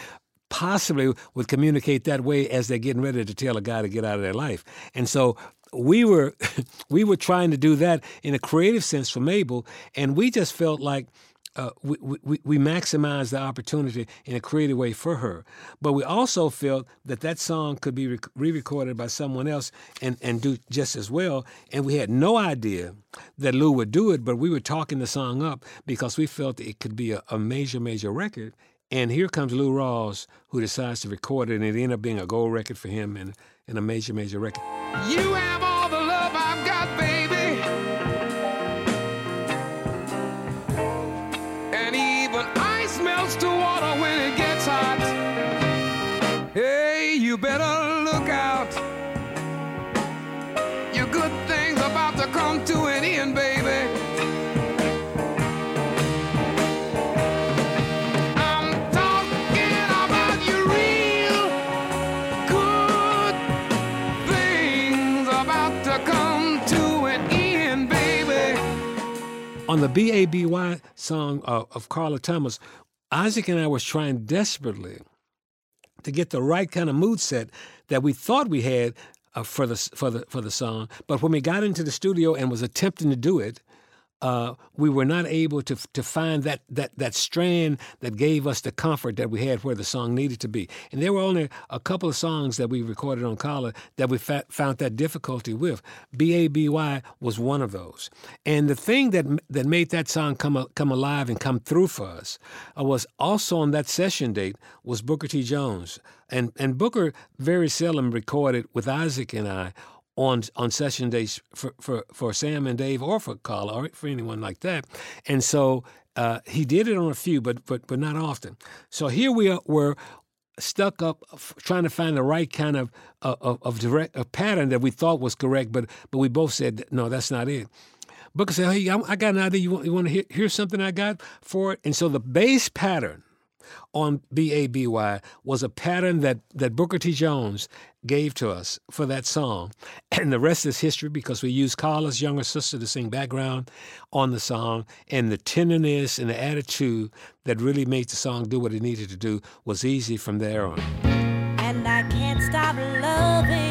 possibly would communicate that way as they're getting ready to tell a guy to get out of their life. And so we were we were trying to do that in a creative sense for Mabel, and we just felt like uh, we, we, we maximized the opportunity in a creative way for her. But we also felt that that song could be re recorded by someone else and, and do just as well. And we had no idea that Lou would do it, but we were talking the song up because we felt it could be a, a major, major record. And here comes Lou Rawls, who decides to record it, and it ended up being a gold record for him and, and a major, major record. You have all the love I've got, baby. On the B.A.B.Y. song uh, of Carla Thomas, Isaac and I was trying desperately to get the right kind of mood set that we thought we had uh, for the for the for the song. But when we got into the studio and was attempting to do it, uh, we were not able to to find that that that strand that gave us the comfort that we had where the song needed to be. And there were only a couple of songs that we recorded on Carla that we fa- found that difficulty with. B A B Y was one of those. And the thing that that made that song come come alive and come through for us uh, was also on that session date was Booker T. Jones. And and Booker very seldom recorded with Isaac and I on on session days for, for, for Sam and Dave or for Carla or for anyone like that. And so uh, he did it on a few, but but but not often. So here we are, were stuck up trying to find the right kind of uh, of, of direct a pattern that we thought was correct, but but we both said no, that's not it. Booker said, "Hey, I, I got an idea. You want you want to hear, hear something I got for it?" And so the bass pattern on B-A-B-Y was a pattern that, that Booker T. Jones gave to us for that song. And the rest is history because we used Carla's younger sister to sing background on the song. And the tenderness and the attitude that really made the song do what it needed to do was easy from there on. and I can't stop loving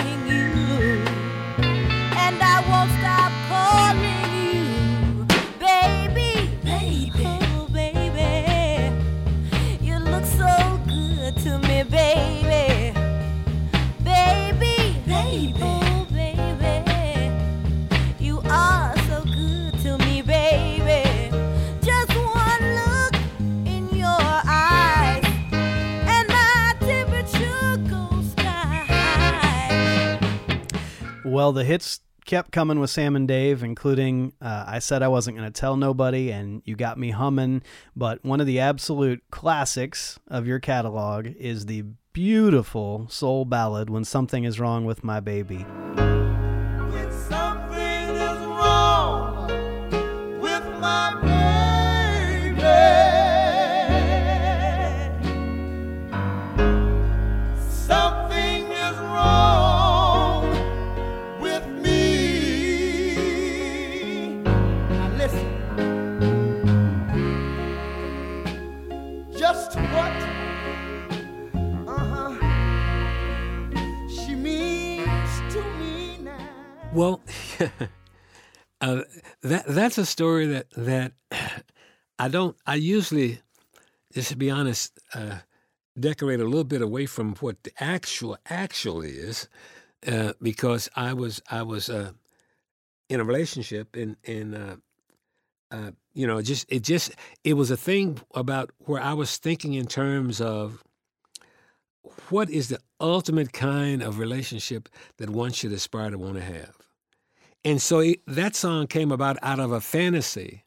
Well, the hits kept coming with Sam and Dave, including uh, I Said I Wasn't Going to Tell Nobody and You Got Me Humming. But one of the absolute classics of your catalog is the beautiful soul ballad, When Something Is Wrong with My Baby. When something is wrong with my baby, Well, uh, that that's a story that that I don't. I usually, just to be honest, uh, decorate a little bit away from what the actual actual is, uh, because I was I was uh, in a relationship and and uh, uh, you know just it just it was a thing about where I was thinking in terms of what is the ultimate kind of relationship that one should aspire to want to have And so that song came about out of a fantasy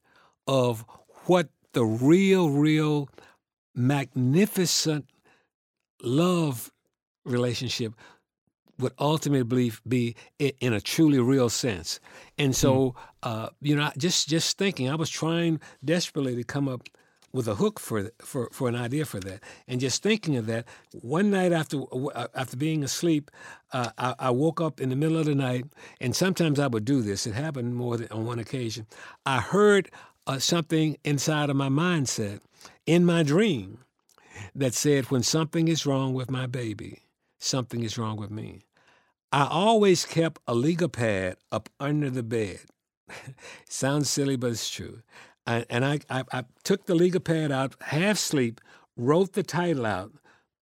of what the real, real magnificent love relationship would ultimately be in a truly real sense. And so, uh, you know, just just thinking, I was trying desperately to come up with a hook for for for an idea for that. And just thinking of that, one night after uh, after being asleep, uh, I, I woke up in the middle of the night, and sometimes I would do this. It happened more than on one occasion. I heard uh, something inside of my mindset in my dream that said, "When something is wrong with my baby, something is wrong with me." I always kept a legal pad up under the bed. Sounds silly, but it's true. I, and I, I, I took the legal pad out, half sleep, wrote the title out,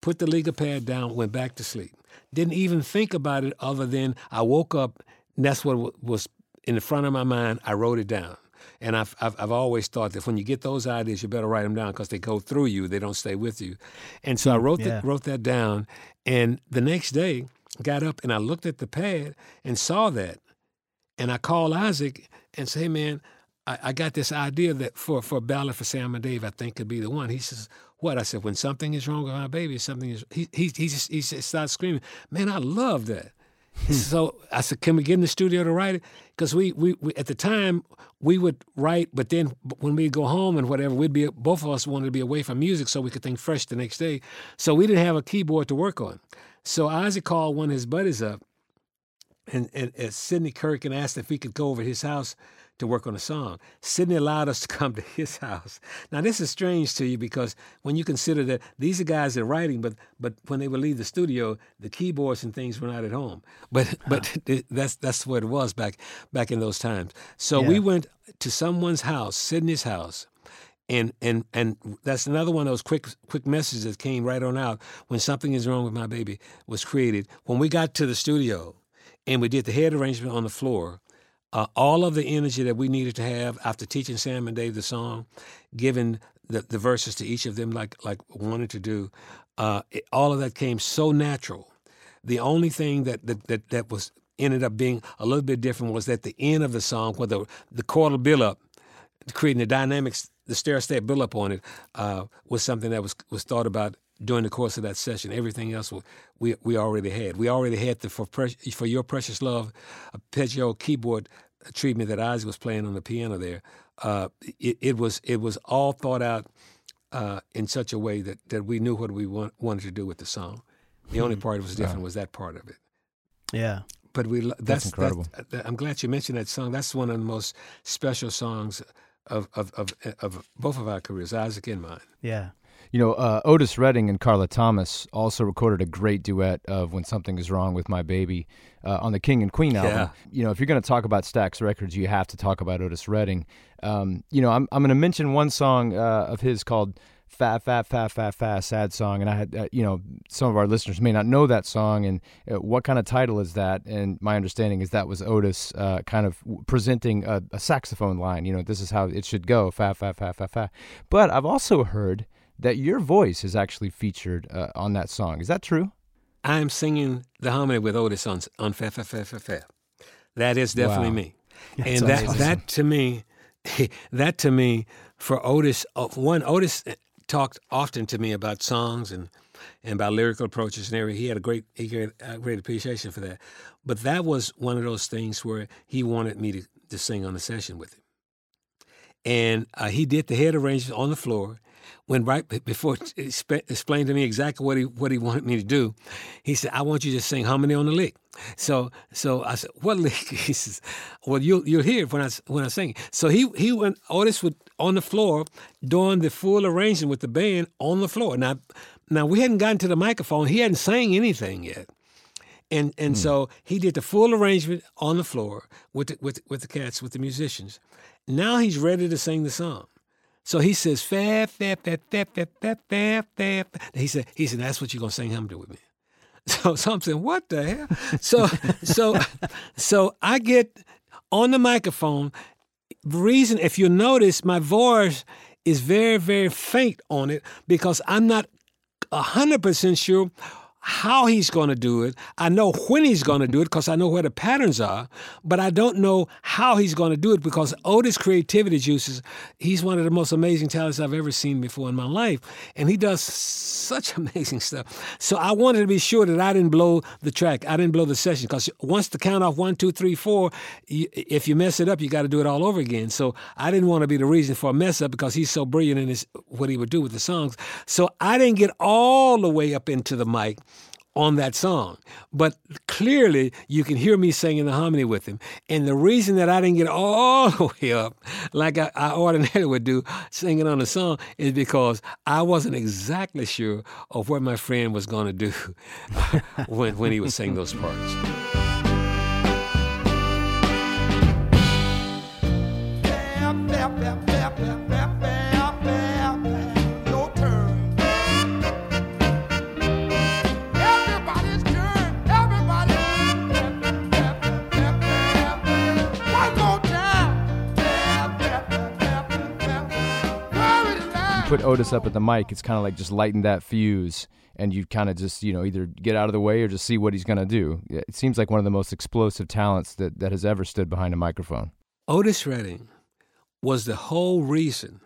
put the legal pad down, went back to sleep. Didn't even think about it other than I woke up, and that's what was in the front of my mind. I wrote it down. And I've, I've, I've always thought that when you get those ideas, you better write them down because they go through you, they don't stay with you. And so I mm, wrote, yeah. the, wrote that down. And the next day, got up and I looked at the pad and saw that. And I called Isaac and said, hey, man, I, I got this idea that for, for a ballad for Sam and Dave, I think could be the one. He says, what? I said, when something is wrong with my baby, something is, he, he, he just, he just started screaming, man, I love that. Hmm. so I said, can we get in the studio to write it? Because we, we, we, at the time, we would write, but then when we'd go home and whatever, we'd be, both of us wanted to be away from music so we could think fresh the next day. So we didn't have a keyboard to work on. So Isaac called one of his buddies up and, and, and Sidney Kirk and asked if we could go over to his house to work on a song. Sidney allowed us to come to his house. Now this is strange to you because when you consider that these are guys that are writing, but but when they would leave the studio, the keyboards and things were not at home. But but that's that's what it was back back in those times. So we went to someone's house, Sidney's house, and and and that's another one of those quick quick messages that came right on out when something is wrong with my baby was created when we got to the studio and we did the head arrangement on the floor uh, all of the energy that we needed to have after teaching sam and dave the song giving the, the verses to each of them like like wanted to do uh, it- all of that came so natural. The only thing that that, that that was ended up being a little bit different was at the end of the song where the the chordal build up creating the dynamics, the stair step build up on it uh, was something that was was thought about during the course of that session. Everything else we we already had. We already had the for Pre- for your precious love, arpeggio keyboard treatment that Isaac was playing on the piano there. Uh, it, it was it was all thought out uh, in such a way that, that we knew what we want, wanted to do with the song. The only part that was different was that part of it Yeah. but we lo- that's, incredible. that- I'm glad you mentioned that song. That's one of the most special songs of of of, of both of our careers, Isaac and mine. Yeah. You know, uh, Otis Redding and Carla Thomas also recorded a great duet of "When Something Is Wrong with My Baby" uh, on the King and Queen album. Yeah. You know, if you're going to talk about Stax Records, you have to talk about Otis Redding. Um, you know, I'm I'm going to mention one song uh, of his called "Fat Fat Fat Fat Fat," sad song, and I had uh, you know some of our listeners may not know that song and uh, what kind of title is that? And my understanding is that was Otis uh, kind of presenting a, a saxophone line. You know, this is how it should go, fat fat fat fat fat. But I've also heard that your voice is actually featured uh, on that song. Is that true? I'm singing the harmony with Otis on on Fa Fa Fa Fa Fa. That is definitely Wow. me, and that amazing. that to me, that to me for Otis. uh, One Otis talked often to me about songs and and about lyrical approaches and everything. He had a great he had a great appreciation for that. But that was one of those things where he wanted me to, to sing on the session with him. And uh, he did the head arrangement on the floor. When right before explained to me exactly what he what he wanted me to do, he said, "I want you to sing harmony on the lick." So so I said, "What lick?" He says, "Well, you'll you'll hear it when I when I sing." So he he went Otis would on the floor doing the full arrangement with the band on the floor. Now now we hadn't gotten to the microphone. He hadn't sang anything yet. And and hmm. so he did the full arrangement on the floor with the, with with the cats with the musicians. Now he's ready to sing the song. So he says. He said, "He said that's what you're gonna sing harmony with me." So, so I'm saying, "What the hell?" So so so I get on the microphone. The reason, if you notice, my voice is very very faint on it because I'm not hundred percent sure how he's going to do it. I know when he's going to do it because I know where the patterns are, but I don't know how he's going to do it because Otis' creativity juices, he's one of the most amazing talents I've ever seen before in my life. And he does such amazing stuff. So I wanted to be sure that I didn't blow the track, I didn't blow the session because once the count off one, two, three, four, you, if you mess it up, you got to do it all over again. So I didn't want to be the reason for a mess up because he's so brilliant in his, what he would do with the songs. So I didn't get all the way up into the mic on that song. But clearly, you can hear me singing the harmony with him. And the reason that I didn't get all the way up, like I, I ordinarily would do, singing on the song, is because I wasn't exactly sure of what my friend was going to do when, when he was singing those parts. Bam, bam, bam, Put Otis up at the mic. It's kind of like just lighten that fuse, and you kind of just you know either get out of the way or just see what he's gonna do. It seems like one of the most explosive talents that that has ever stood behind a microphone. Otis Redding was the whole reason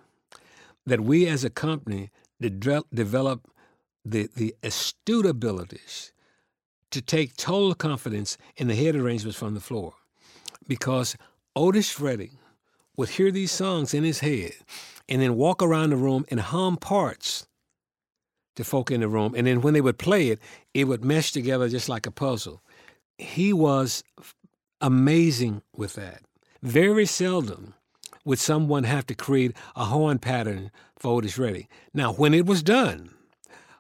that we as a company de- developed the, the astute abilities to take total confidence in the head arrangements from the floor. Because Otis Redding would hear these songs in his head and then walk around the room and hum parts to folk in the room. And then when they would play it, it would mesh together just like a puzzle. He was amazing with that. Very seldom would someone have to create a horn pattern for Otis Redding. Now, when it was done,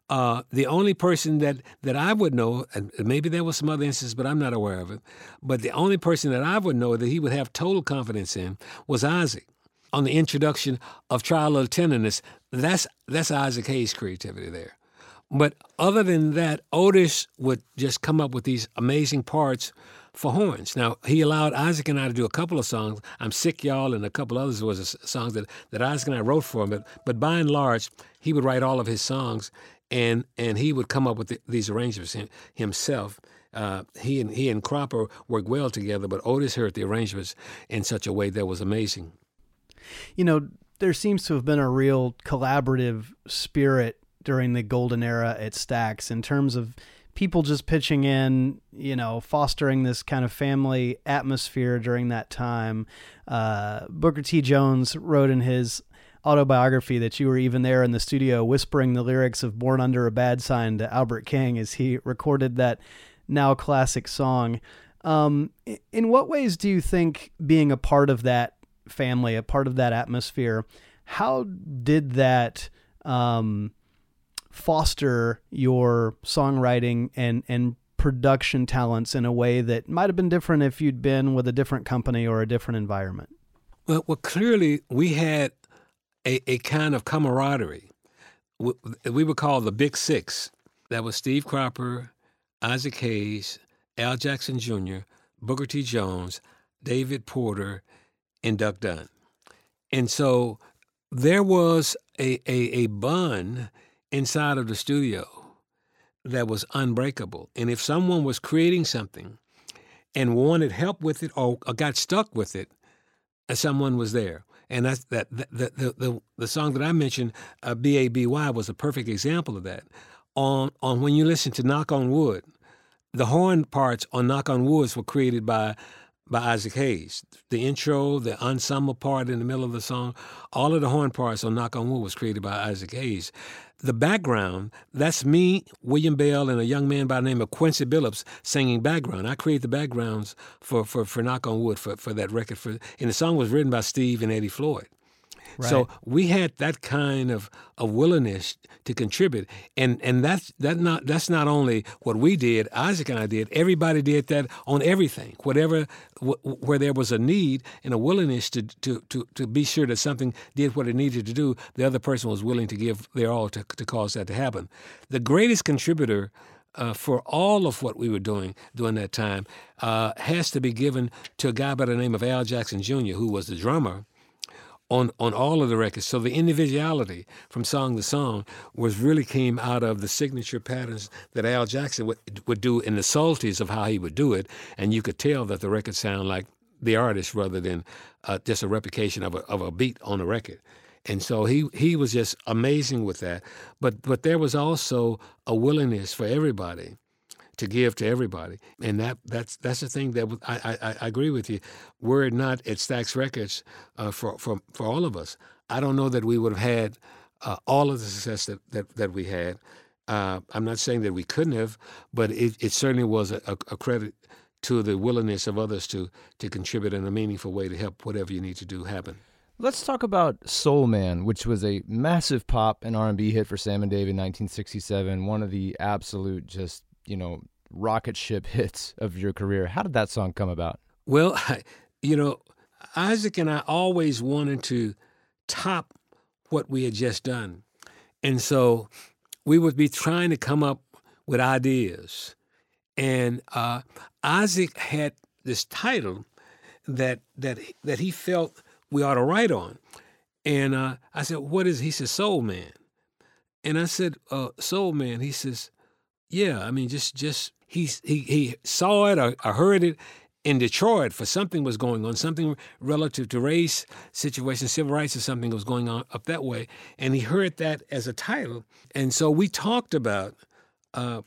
uh, the only person that, that I would know, and maybe there was some other instances, but I'm not aware of it, but the only person that I would know that he would have total confidence in was Isaac. On the introduction of a Little Tenderness, that's, that's Isaac Hayes' creativity there. But other than that, Otis would just come up with these amazing parts for horns. Now, he allowed Isaac and I to do a couple of songs. I'm Sick, Y'all, and a couple others was songs that, that Isaac and I wrote for him. But, but by and large, he would write all of his songs, and, and he would come up with the, these arrangements himself. Uh, he and he and Cropper worked well together, but Otis heard the arrangements in such a way that was amazing. You know, there seems to have been a real collaborative spirit during the golden era at Stax in terms of people just pitching in, you know, fostering this kind of family atmosphere during that time. Uh, Booker T. Jones wrote in his autobiography that you were even there in the studio whispering the lyrics of Born Under a Bad Sign to Albert King as he recorded that now classic song. Um, in what ways do you think being a part of that family, a part of that atmosphere, how did that um, foster your songwriting and and production talents in a way that might have been different if you'd been with a different company or a different environment? Well, well clearly we had a, a kind of camaraderie. We, we were called the Big Six. That was Steve Cropper, Isaac Hayes, Al Jackson Jr., Booker T. Jones, David Porter, and Duck Dunn. And so there was a, a, a bond inside of the studio that was unbreakable. And if someone was creating something and wanted help with it or, or got stuck with it, uh, someone was there. And that's that the the the, the song that I mentioned, uh, B A B Y, was a perfect example of that. On on when you listen to Knock on Wood, the horn parts on Knock on Woods were created by by Isaac Hayes. The intro, the ensemble part in the middle of the song, all of the horn parts on Knock on Wood was created by Isaac Hayes. The background, that's me, William Bell, and a young man by the name of Quincy Billups singing background. I create the backgrounds for, for, for Knock on Wood for, for that record. For, and the song was written by Steve and Eddie Floyd. So we had that kind of, of willingness to contribute, and and that's that not that's not only what we did. Isaac and I did. Everybody did that on everything. Whatever wh- where there was a need and a willingness to, to to to be sure that something did what it needed to do, the other person was willing to give their all to to cause that to happen. The greatest contributor. Uh, for all of what we were doing during that time, uh, has to be given to a guy by the name of Al Jackson Jr., who was the drummer on on all of the records. So the individuality from song to song was really came out of the signature patterns that Al Jackson would, would do in the subtleties of how he would do it, and you could tell that the record sounded like the artist rather than uh, just a replication of a, of a beat on a record. And so he he was just amazing with that. But but there was also a willingness for everybody to give to everybody, and that that's that's the thing that I I, I agree with you. Were it not at Stax Records uh, for for for all of us, I don't know that we would have had uh, all of the success that that, that we had. Uh, I'm not saying that we couldn't have, but it, it certainly was a, a, credit to the willingness of others to to contribute in a meaningful way to help whatever you need to do happen. Let's talk about Soul Man, which was a massive pop and R&B hit for Sam and Dave in 1967, one of the absolute just, you know, rocket ship hits of your career. How did that song come about? Well, you know, Isaac and I always wanted to top what we had just done. And so we would be trying to come up with ideas. And uh, Isaac had this title that that that he felt we ought to write on. And uh, I said, "What is?" He said, "Soul Man." And I said, uh, "Soul Man." He says, "Yeah, I mean, just just he he he saw it or, heard it in Detroit for something was going on, something relative to race situation, civil rights, or something was going on up that way, and he heard that as a title, and so we talked about uh,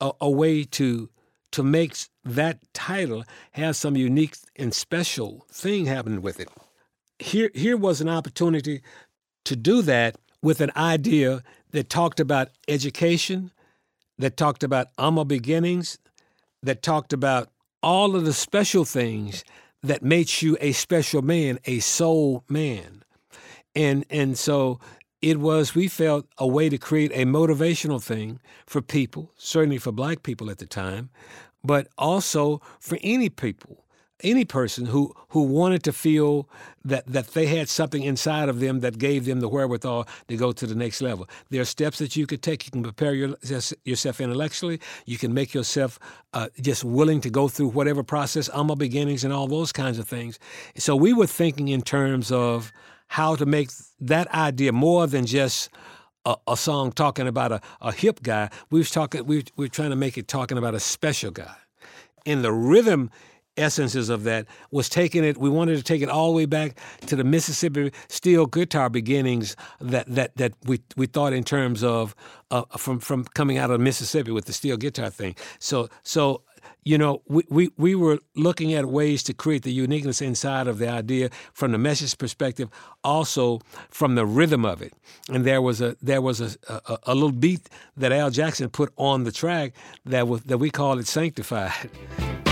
a, a way to to make that title have some unique and special thing happen with it. Here here was an opportunity to do that with an idea that talked about education, that talked about Alma beginnings, that talked about all of the special things that makes you a special man, a soul man. And and so it was we felt a way to create a motivational thing for people, certainly for black people at the time, but also for any people, any person who who wanted to feel that that they had something inside of them that gave them the wherewithal to go to the next level. There are steps that you could take. You can prepare your, yourself intellectually. You can make yourself uh, just willing to go through whatever process, Alma beginnings, and all those kinds of things. So we were thinking in terms of how to make that idea more than just a, a song talking about a, a hip guy. We was talking. We, we were trying to make it talking about a special guy. In the rhythm essences of that was taking it. We wanted to take it all the way back to the Mississippi steel guitar beginnings. That that that we we thought in terms of uh, from from coming out of Mississippi with the steel guitar thing. So so you know, we, we, we were looking at ways to create the uniqueness inside of the idea from the message perspective, also from the rhythm of it. And there was a there was a, a, a little beat that Al Jackson put on the track that was that we called it sanctified.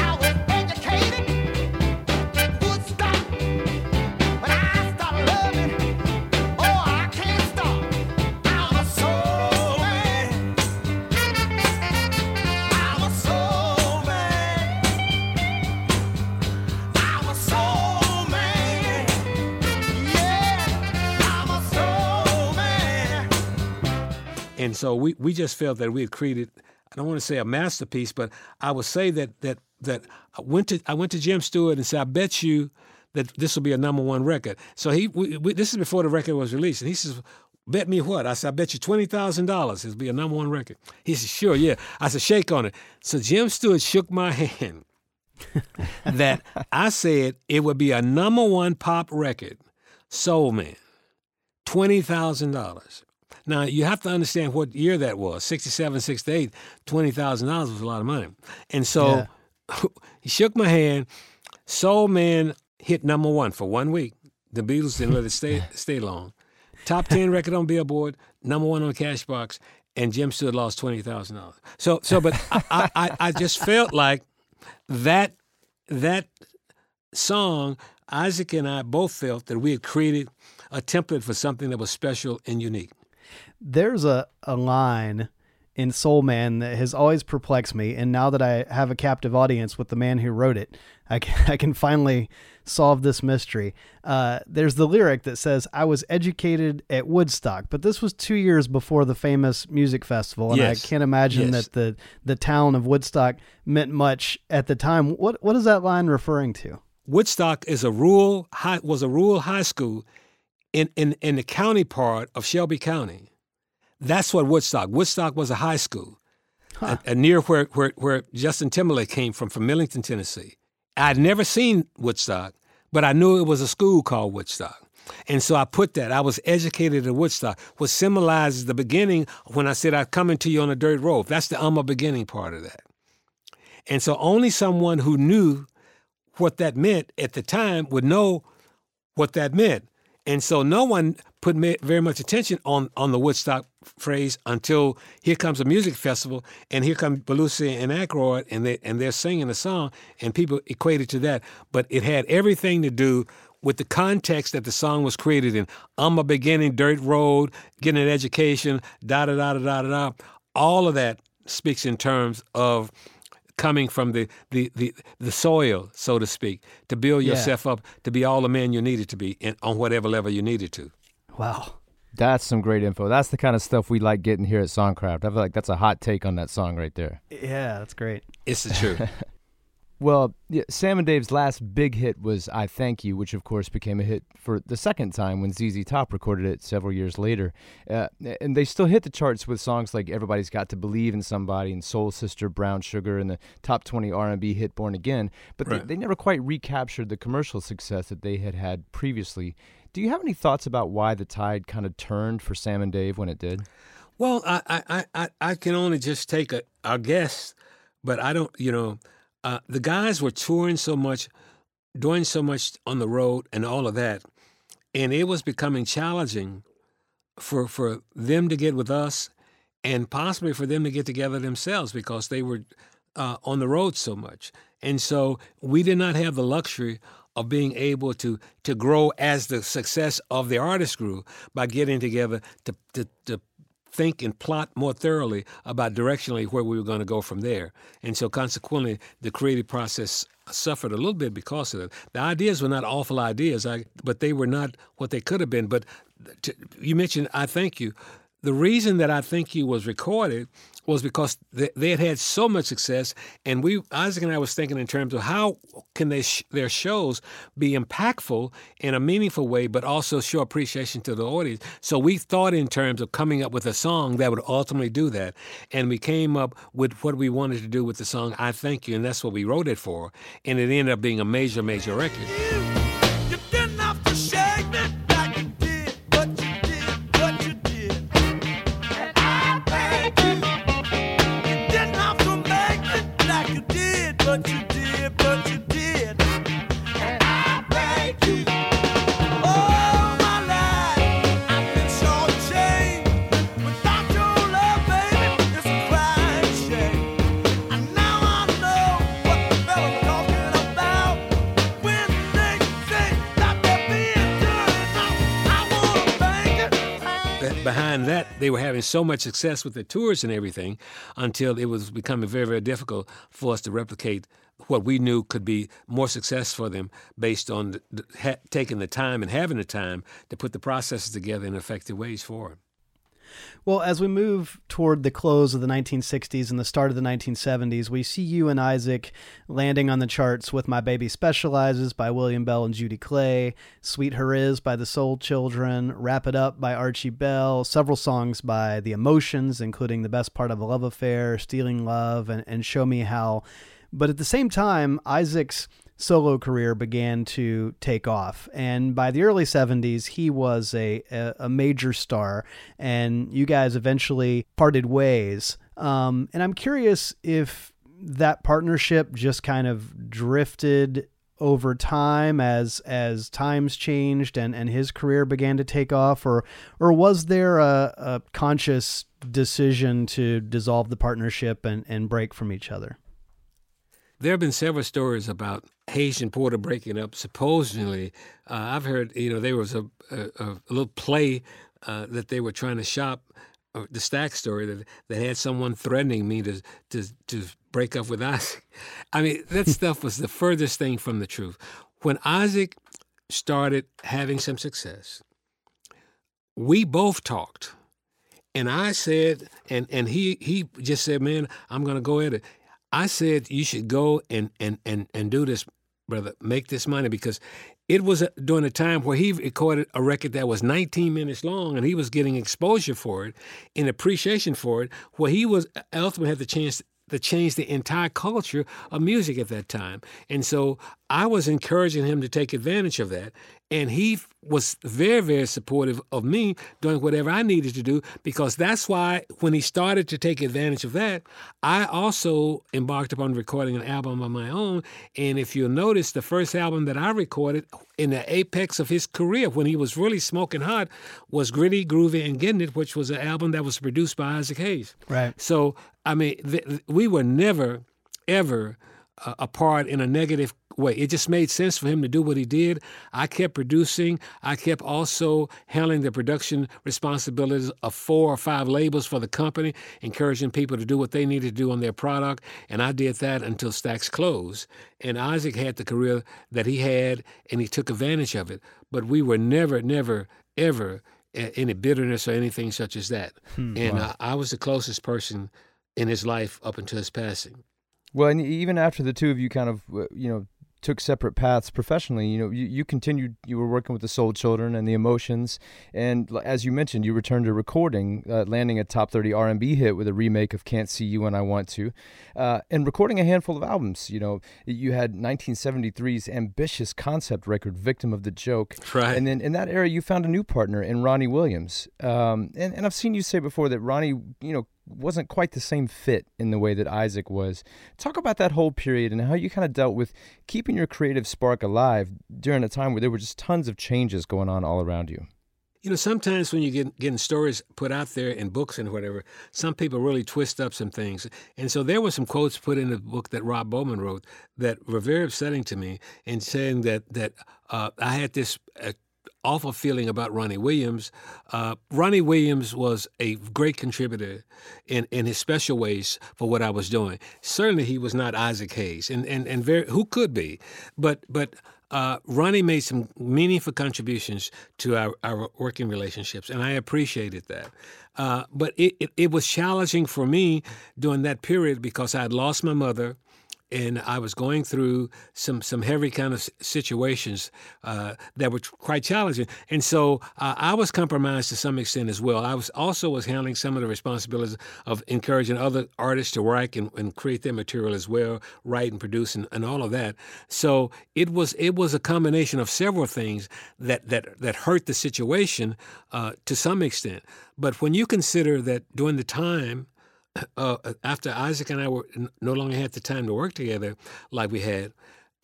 And so we, we just felt that we had created I don't want to say a masterpiece, but I would say that that that I went to I went to Jim Stewart and said, I bet you that this will be a number one record. So he we, we, this is before the record was released, and he says, Bet me what? I said, I bet you twenty thousand dollars it'll be a number one record. He said, Sure, yeah. I said, shake on it. So Jim Stewart shook my hand that I said it would be a number one pop record, Soul Man, twenty thousand dollars. Now you have to understand what year that was 67, 68, $20,000 was a lot of money. And so he shook my hand. Soul Man hit number one for one week. The Beatles didn't let it stay stay long. Top ten record on Billboard, number one on Cashbox, and Jim Stewart lost twenty thousand dollars. So so but I, I, I just felt like that that song, Isaac and I both felt that we had created a template for something that was special and unique. There's a, a line in Soul Man that has always perplexed me, and now that I have a captive audience with the man who wrote it, I can, I can finally solve this mystery. Uh, there's the lyric that says, I was educated at Woodstock, but this was two years before the famous music festival, and Yes. I can't imagine Yes. that the, the town of Woodstock meant much at the time. What, what is that line referring to? Woodstock is a rural high, was a rural high school in, in, in the county part of Shelby County. That's what Woodstock. Woodstock was a high school, uh, uh, near where, where where Justin Timberlake came from, from Millington, Tennessee. I'd never seen Woodstock, but I knew it was a school called Woodstock. And so I put that. I was educated at Woodstock, which symbolizes the beginning when I said I'm coming to you on a dirt road. That's the I'm a beginning part of that. And so only someone who knew what that meant at the time would know what that meant. And so no one put very much attention on, on the Woodstock phrase until here comes a music festival and here come Belushi and Aykroyd and they and they're singing a song and people equated to that. But it had everything to do with the context that the song was created in. I'm a beginning dirt road, getting an education, da da da da da da. All of that speaks in terms of coming from the, the, the, the soil, so to speak, to build Yeah. yourself up to be all the man you needed to be in, on whatever level you needed to. Wow. That's some great info. That's the kind of stuff we like getting here at Songcraft. I feel like that's a hot take on that song right there. Yeah, that's great. It's the truth. Well, yeah, Sam and Dave's last big hit was "I Thank You," which of course became a hit for the second time when ZZ Top recorded it several years later. Uh, and they still hit the charts with songs like "Everybody's Got to Believe in Somebody" and "Soul Sister," "Brown Sugar," and the top 20 R&B hit "Born Again." But Right. they, they never quite recaptured the commercial success that they had had previously. Do you have any thoughts about why the tide kind of turned for Sam and Dave when it did? Well, I, I, I- I, can only just take a, a guess, but I don't, you know, uh, the guys were touring so much, doing so much on the road and all of that, and it was becoming challenging for for them to get with us, and possibly for them to get together themselves because they were uh, on the road so much, and so we did not have the luxury of being able to to grow as the success of the artist grew by getting together to to, to think and plot more thoroughly about directionally where we were going to go from there. And so consequently, the creative process suffered a little bit because of that. The ideas were not awful ideas, I, but they were not what they could have been. But to, you mentioned I Thank You. The reason that I Thank You was recorded was because they, they had had so much success, and we Isaac and I was thinking in terms of how can they sh- their shows be impactful in a meaningful way, but also show appreciation to the audience. So we thought in terms of coming up with a song that would ultimately do that, and we came up with what we wanted to do with the song "I Thank You," and that's what we wrote it for, and it ended up being a major, major record. So much success with the tours and everything until it was becoming very, very difficult for us to replicate what we knew could be more success for them based on the, ha- taking the time and having the time to put the processes together in effective ways for it. Well, as we move toward the close of the 1960s and the start of the 1970s, we see you and Isaac landing on the charts with My Baby Specializes by William Bell and Judy Clay, Sweeter He Is by the Soul Children, Wrap It Up by Archie Bell, several songs by The Emotions, including The Best Part of a Love Affair, Stealing Love, and, and Show Me How. But at the same time, Isaac's solo career began to take off. And by the early 70s, he was a, a, major star, and you guys eventually parted ways. Um, and I'm curious if that partnership just kind of drifted over time as as times changed and, and his career began to take off or or was there a, a conscious decision to dissolve the partnership and, and break from each other? There have been several stories about Hayes and Porter breaking up. Supposedly, uh, I've heard you know there was a a, a little play uh, that they were trying to shop. Uh, the Stax story that that had someone threatening me to to to break up with Isaac. I mean that stuff was the furthest thing from the truth. When Isaac started having some success, we both talked. And I said, and, and he he just said, man, I'm gonna go at it. I said you should go and and and and do this, brother. Make this money because it was a, during a time where he recorded a record that was 19 minutes long and he was getting exposure for it and appreciation for it, where he was ultimately had the chance to changed the entire culture of music at that time. And so I was encouraging him to take advantage of that. And he was very, very supportive of me doing whatever I needed to do because that's why when he started to take advantage of that, I also embarked upon recording an album of my own. And if you'll notice, the first album that I recorded in the apex of his career, when he was really smoking hot, was Gritty, Groovy, and Getting It, which was an album that was produced by Isaac Hayes. Right. So, I mean, th- th- we were never, ever uh, apart in a negative way. It just made sense for him to do what he did. I kept producing. I kept also handling the production responsibilities of four or five labels for the company, encouraging people to do what they needed to do on their product. And I did that until Stax closed. And Isaac had the career that he had, and he took advantage of it. But we were never, never, ever any bitterness or anything such as that. and uh, I was the closest person in his life up until his passing. Well, and even after the two of you kind of, uh, you know, took separate paths professionally, you know, you, you continued, you were working with the Soul Children and the Emotions, and as you mentioned, you returned to recording, uh, landing a top 30 R&B hit with a remake of Can't See You When I Want To, uh, and recording a handful of albums. You know, you had 1973's ambitious concept record, Victim of the Joke, Right. and then in that era, you found a new partner in Ronnie Williams. Um, and, and I've seen you say before that Ronnie, you know, wasn't quite the same fit in the way that Isaac was. Talk about that whole period and how you kind of dealt with keeping your creative spark alive during a time where there were just tons of changes going on all around you. You know, sometimes when you get getting stories put out there in books and whatever, some people really twist up some things. And so there were some quotes put in the book that Rob Bowman wrote that were very upsetting to me, in saying that that uh, I had this. Uh, Awful feeling about Ronnie Williams. Uh, Ronnie Williams was a great contributor in, in his special ways for what I was doing. Certainly, he was not Isaac Hayes, and and, and very who could be, but but uh, Ronnie made some meaningful contributions to our, our working relationships, and I appreciated that. Uh, but it, it, it was challenging for me during that period because I had lost my mother and I was going through some some heavy kind of situations uh, that were quite challenging, and so uh, I was compromised to some extent as well. I was also was handling some of the responsibilities of encouraging other artists to write and, and create their material as well, write and produce and, and all of that. So it was it was a combination of several things that that that hurt the situation uh, to some extent. But when you consider that during the time uh, after Isaac and I were no longer had the time to work together like we had,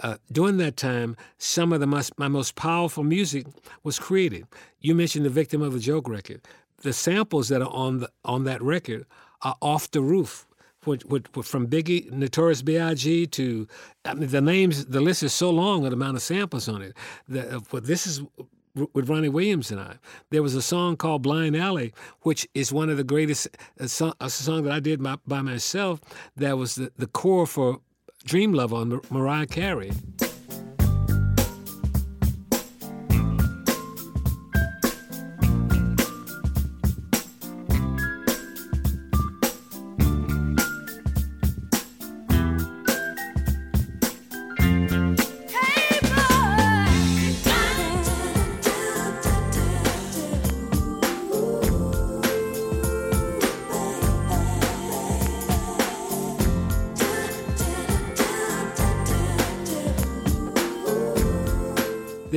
uh, during that time, some of the most, my most powerful music was created. You mentioned the Victim of a Joke record. The samples that are on the on that record are off the roof. From Biggie, Notorious B.I.G. to I mean, the names, the list is so long the amount of samples on it. The, uh, this is with Ronnie Williams and I. There was a song called Blind Alley, which is one of the greatest uh, a song, a song that I did by, by myself. That was the, the core for Dream Love on Mar- Mariah Carey.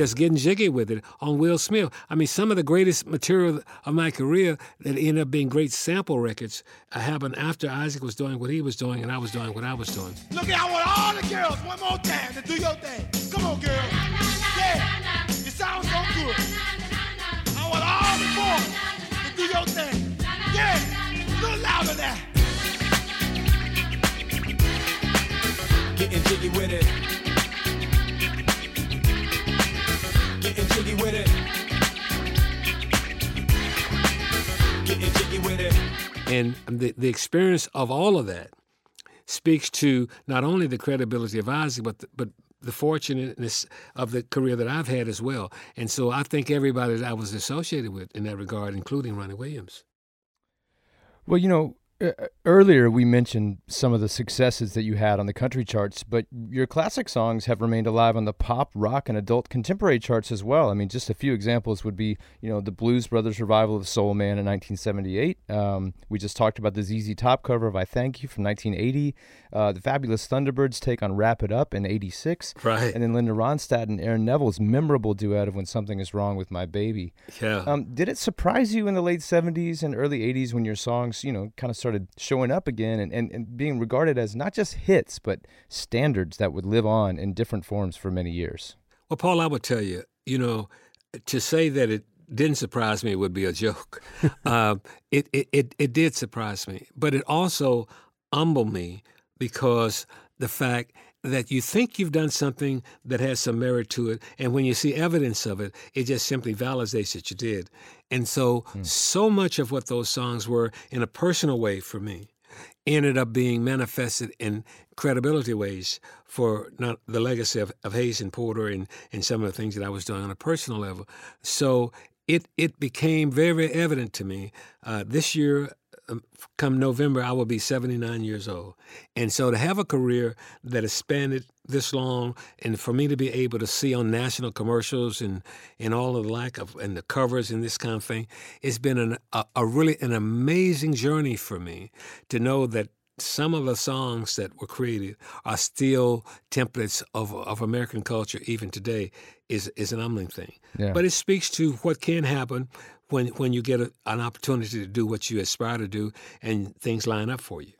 There's Getting Jiggy with It on Will Smith. I mean, some of the greatest material of my career that ended up being great sample records uh, happened after Isaac was doing what he was doing and I was doing what I was doing. Look at I want all the girls one more time to do your thing. Come on, girl. Yeah. You sound so good. I want all the boys to do your thing. Yeah. A little louder now. Getting jiggy with it. Jiggy with it. Getting jiggy with it. And the, the experience of all of that speaks to not only the credibility of Isaac, but the, but the fortunateness of the career that I've had as well. And so I think everybody that I was associated with in that regard, including Ronnie Williams. Well, you know, earlier, we mentioned some of the successes that you had on the country charts, but your classic songs have remained alive on the pop, rock, and adult contemporary charts as well. I mean, just a few examples would be, you know, the Blues Brothers revival of Soul Man in 1978. Um, we just talked about the ZZ Top cover of I Thank You from 1980. Uh, the Fabulous Thunderbirds take on Wrap It Up in 86. Right. And then Linda Ronstadt and Aaron Neville's memorable duet of When Something Is Wrong with My Baby. Yeah. Um, did it surprise you in the late 70s and early 80s when your songs, you know, kind of started showing up again and, and, and being regarded as not just hits, but standards that would live on in different forms for many years? Well, Paul, I would tell you, you know, to say that it didn't surprise me would be a joke. uh, it, it, it, it did surprise me, but it also humbled me because the fact that you think you've done something that has some merit to it, and when you see evidence of it, it just simply validates that you did. And so, so much of what those songs were in a personal way for me ended up being manifested in credibility ways for not the legacy of, of Hayes and Porter and, and some of the things that I was doing on a personal level. So it it became very, very evident to me uh, this year. Um, Come November, I will be 79 years old. And so to have a career that has spanned this long, and for me to be able to see on national commercials and, and all of the like of and the covers and this kind of thing, it's been an, a, a really an amazing journey for me to know that some of the songs that were created are still templates of, of American culture even today is, is an humbling thing. Yeah. But it speaks to what can happen when, when you get a, an opportunity to do what you aspire to do and things line up for you.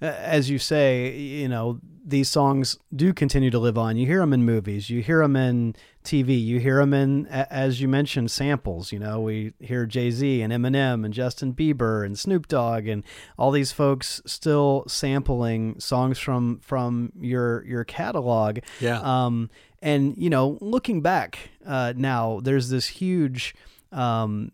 As you say, you know, these songs do continue to live on. You hear them in movies, you hear them in TV, you hear them in, as you mentioned, samples. You know, we hear Jay Z and Eminem and Justin Bieber and Snoop Dogg and all these folks still sampling songs from from your your catalog. Yeah. Um, and you know, looking back uh, now, there's this huge. Um,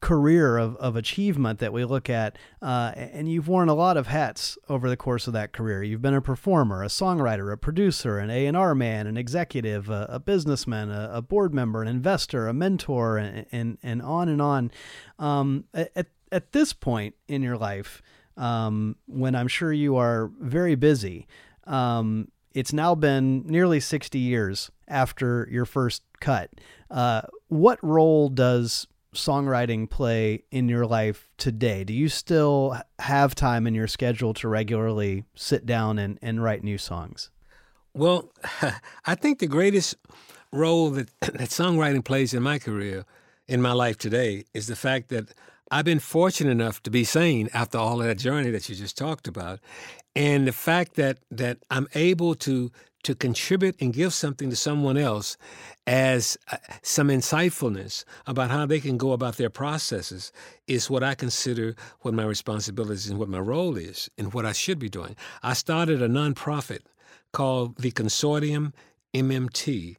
career of, of achievement that we look at uh, and you've worn a lot of hats over the course of that career. You've been a performer a songwriter a producer an a&r man an executive a, a businessman a, a board member an investor a mentor and, and, and on and on. Um, at, at this point in your life um, when i'm sure you are very busy um, it's now been nearly 60 years after your first cut. Uh, what role does songwriting play in your life today? Do you still have time in your schedule to regularly sit down and, and write new songs? Well, I think the greatest role that, that songwriting plays in my career, in my life today, is the fact that I've been fortunate enough to be sane after all of that journey that you just talked about, and the fact that that I'm able to to contribute and give something to someone else as uh, some insightfulness about how they can go about their processes is what I consider what my responsibilities and what my role is and what I should be doing. I started a nonprofit called the Consortium MMT.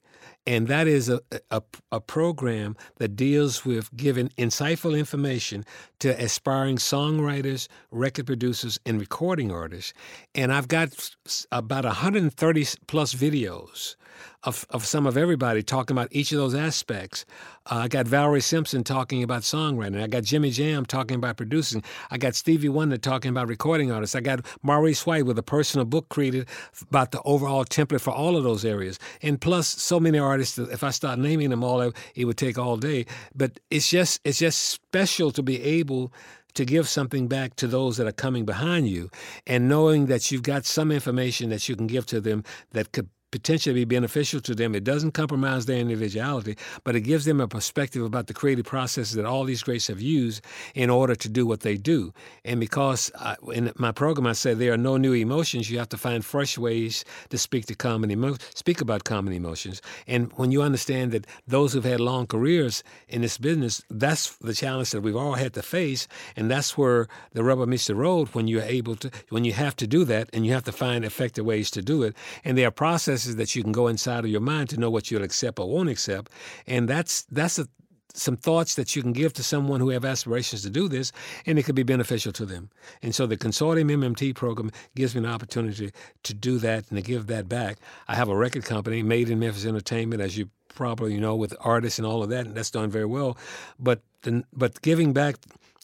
And that is a, a, a program that deals with giving insightful information to aspiring songwriters, record producers, and recording artists. And I've got about 130 plus videos of, of some of everybody talking about each of those aspects. Uh, I got Valerie Simpson talking about songwriting. I got Jimmy Jam talking about producing. I got Stevie Wonder talking about recording artists. I got Maurice White with a personal book created about the overall template for all of those areas. And plus, so many artists. If I start naming them all, it would take all day. But it's just it's just special to be able to give something back to those that are coming behind you and knowing that you've got some information that you can give to them that could potentially be beneficial to them. It doesn't compromise their individuality, but it gives them a perspective about the creative processes that all these greats have used in order to do what they do. And because I, in my program I say there are no new emotions, you have to find fresh ways to speak to common emo- speak about common emotions. And when you understand that those who've had long careers in this business, that's the challenge that we've all had to face, and that's where the rubber meets the road when you're able to when you have to do that and you have to find effective ways to do it. And there are processes that you can go inside of your mind to know what you'll accept or won't accept. And that's that's a some thoughts that you can give to someone who have aspirations to do this, and it could be beneficial to them. And so the Consortium MMT program gives me an opportunity to do that and to give that back. I have a record company, Made in Memphis Entertainment, as you probably know, with artists and all of that, and that's done very well. But the, but giving back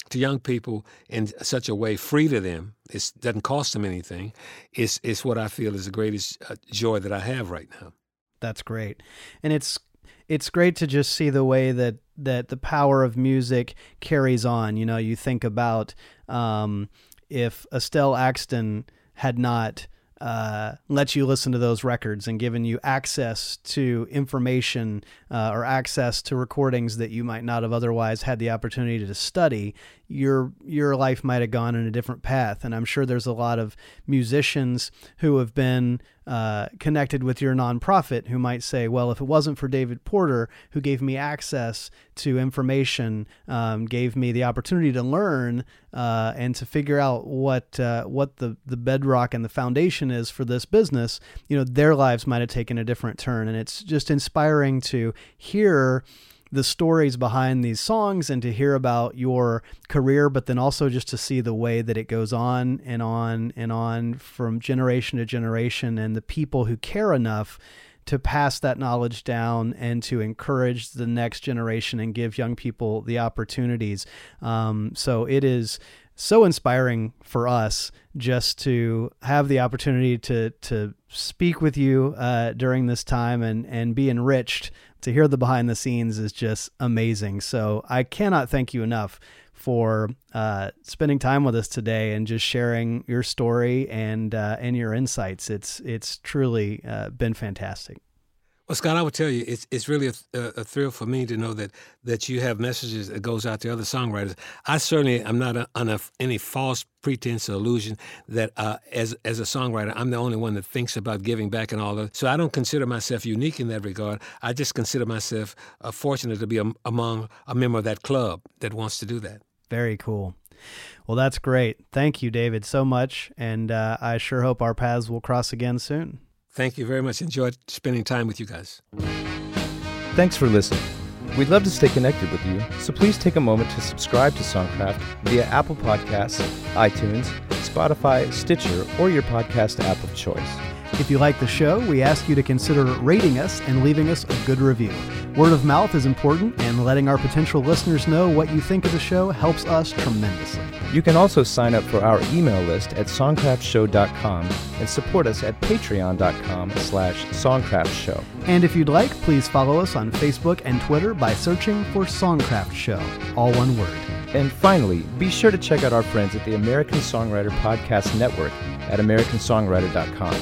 to young people in such a way, free to them. It doesn't cost them anything. It's, it's what I feel is the greatest uh, joy that I have right now. That's great. And it's it's great to just see the way that that the power of music carries on. You know, you think about um, if Estelle Axton had not uh, let you listen to those records and given you access to information uh, or access to recordings that you might not have otherwise had the opportunity to study, your your life might have gone in a different path. And I'm sure there's a lot of musicians who have been uh, connected with your nonprofit who might say, well, if it wasn't for David Porter, who gave me access to information, um, gave me the opportunity to learn uh, and to figure out what uh, what the the bedrock and the foundation is for this business, you know, their lives might have taken a different turn. And it's just inspiring to hear the stories behind these songs and to hear about your career, but then also just to see the way that it goes on and on and on from generation to generation and the people who care enough to pass that knowledge down and to encourage the next generation and give young people the opportunities. Um, so it is so inspiring for us just to have the opportunity to to speak with you uh, during this time and and be enriched. To hear the behind the scenes is just amazing. So I cannot thank you enough for uh, spending time with us today and just sharing your story and uh, and your insights. It's it's truly uh, been fantastic. Well, Scott, I would tell you, it's it's really a, a, thrill for me to know that that you have messages that goes out to other songwriters. I certainly am not a, on a, any false pretense or illusion that uh, as as a songwriter, I'm the only one that thinks about giving back and all that. So I don't consider myself unique in that regard. I just consider myself uh, fortunate to be a, among a member of that club that wants to do that. Very cool. Well, that's great. Thank you, David, so much, and uh, I sure hope our paths will cross again soon. Thank you very much. Enjoyed spending time with you guys. Thanks for listening. We'd love to stay connected with you, so please take a moment to subscribe to Songcraft via Apple Podcasts, iTunes, Spotify, Stitcher, or your podcast app of choice. If you like the show, we ask you to consider rating us and leaving us a good review. Word of mouth is important, and letting our potential listeners know what you think of the show helps us tremendously. You can also sign up for our email list at songcraftshow.com and support us at patreon.com slash songcraftshow. And if you'd like, please follow us on Facebook and Twitter by searching for Songcraft Show, all one word. And finally, be sure to check out our friends at the American Songwriter Podcast Network at americansongwriter.com.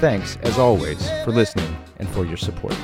Thanks, as always, for listening and for your support.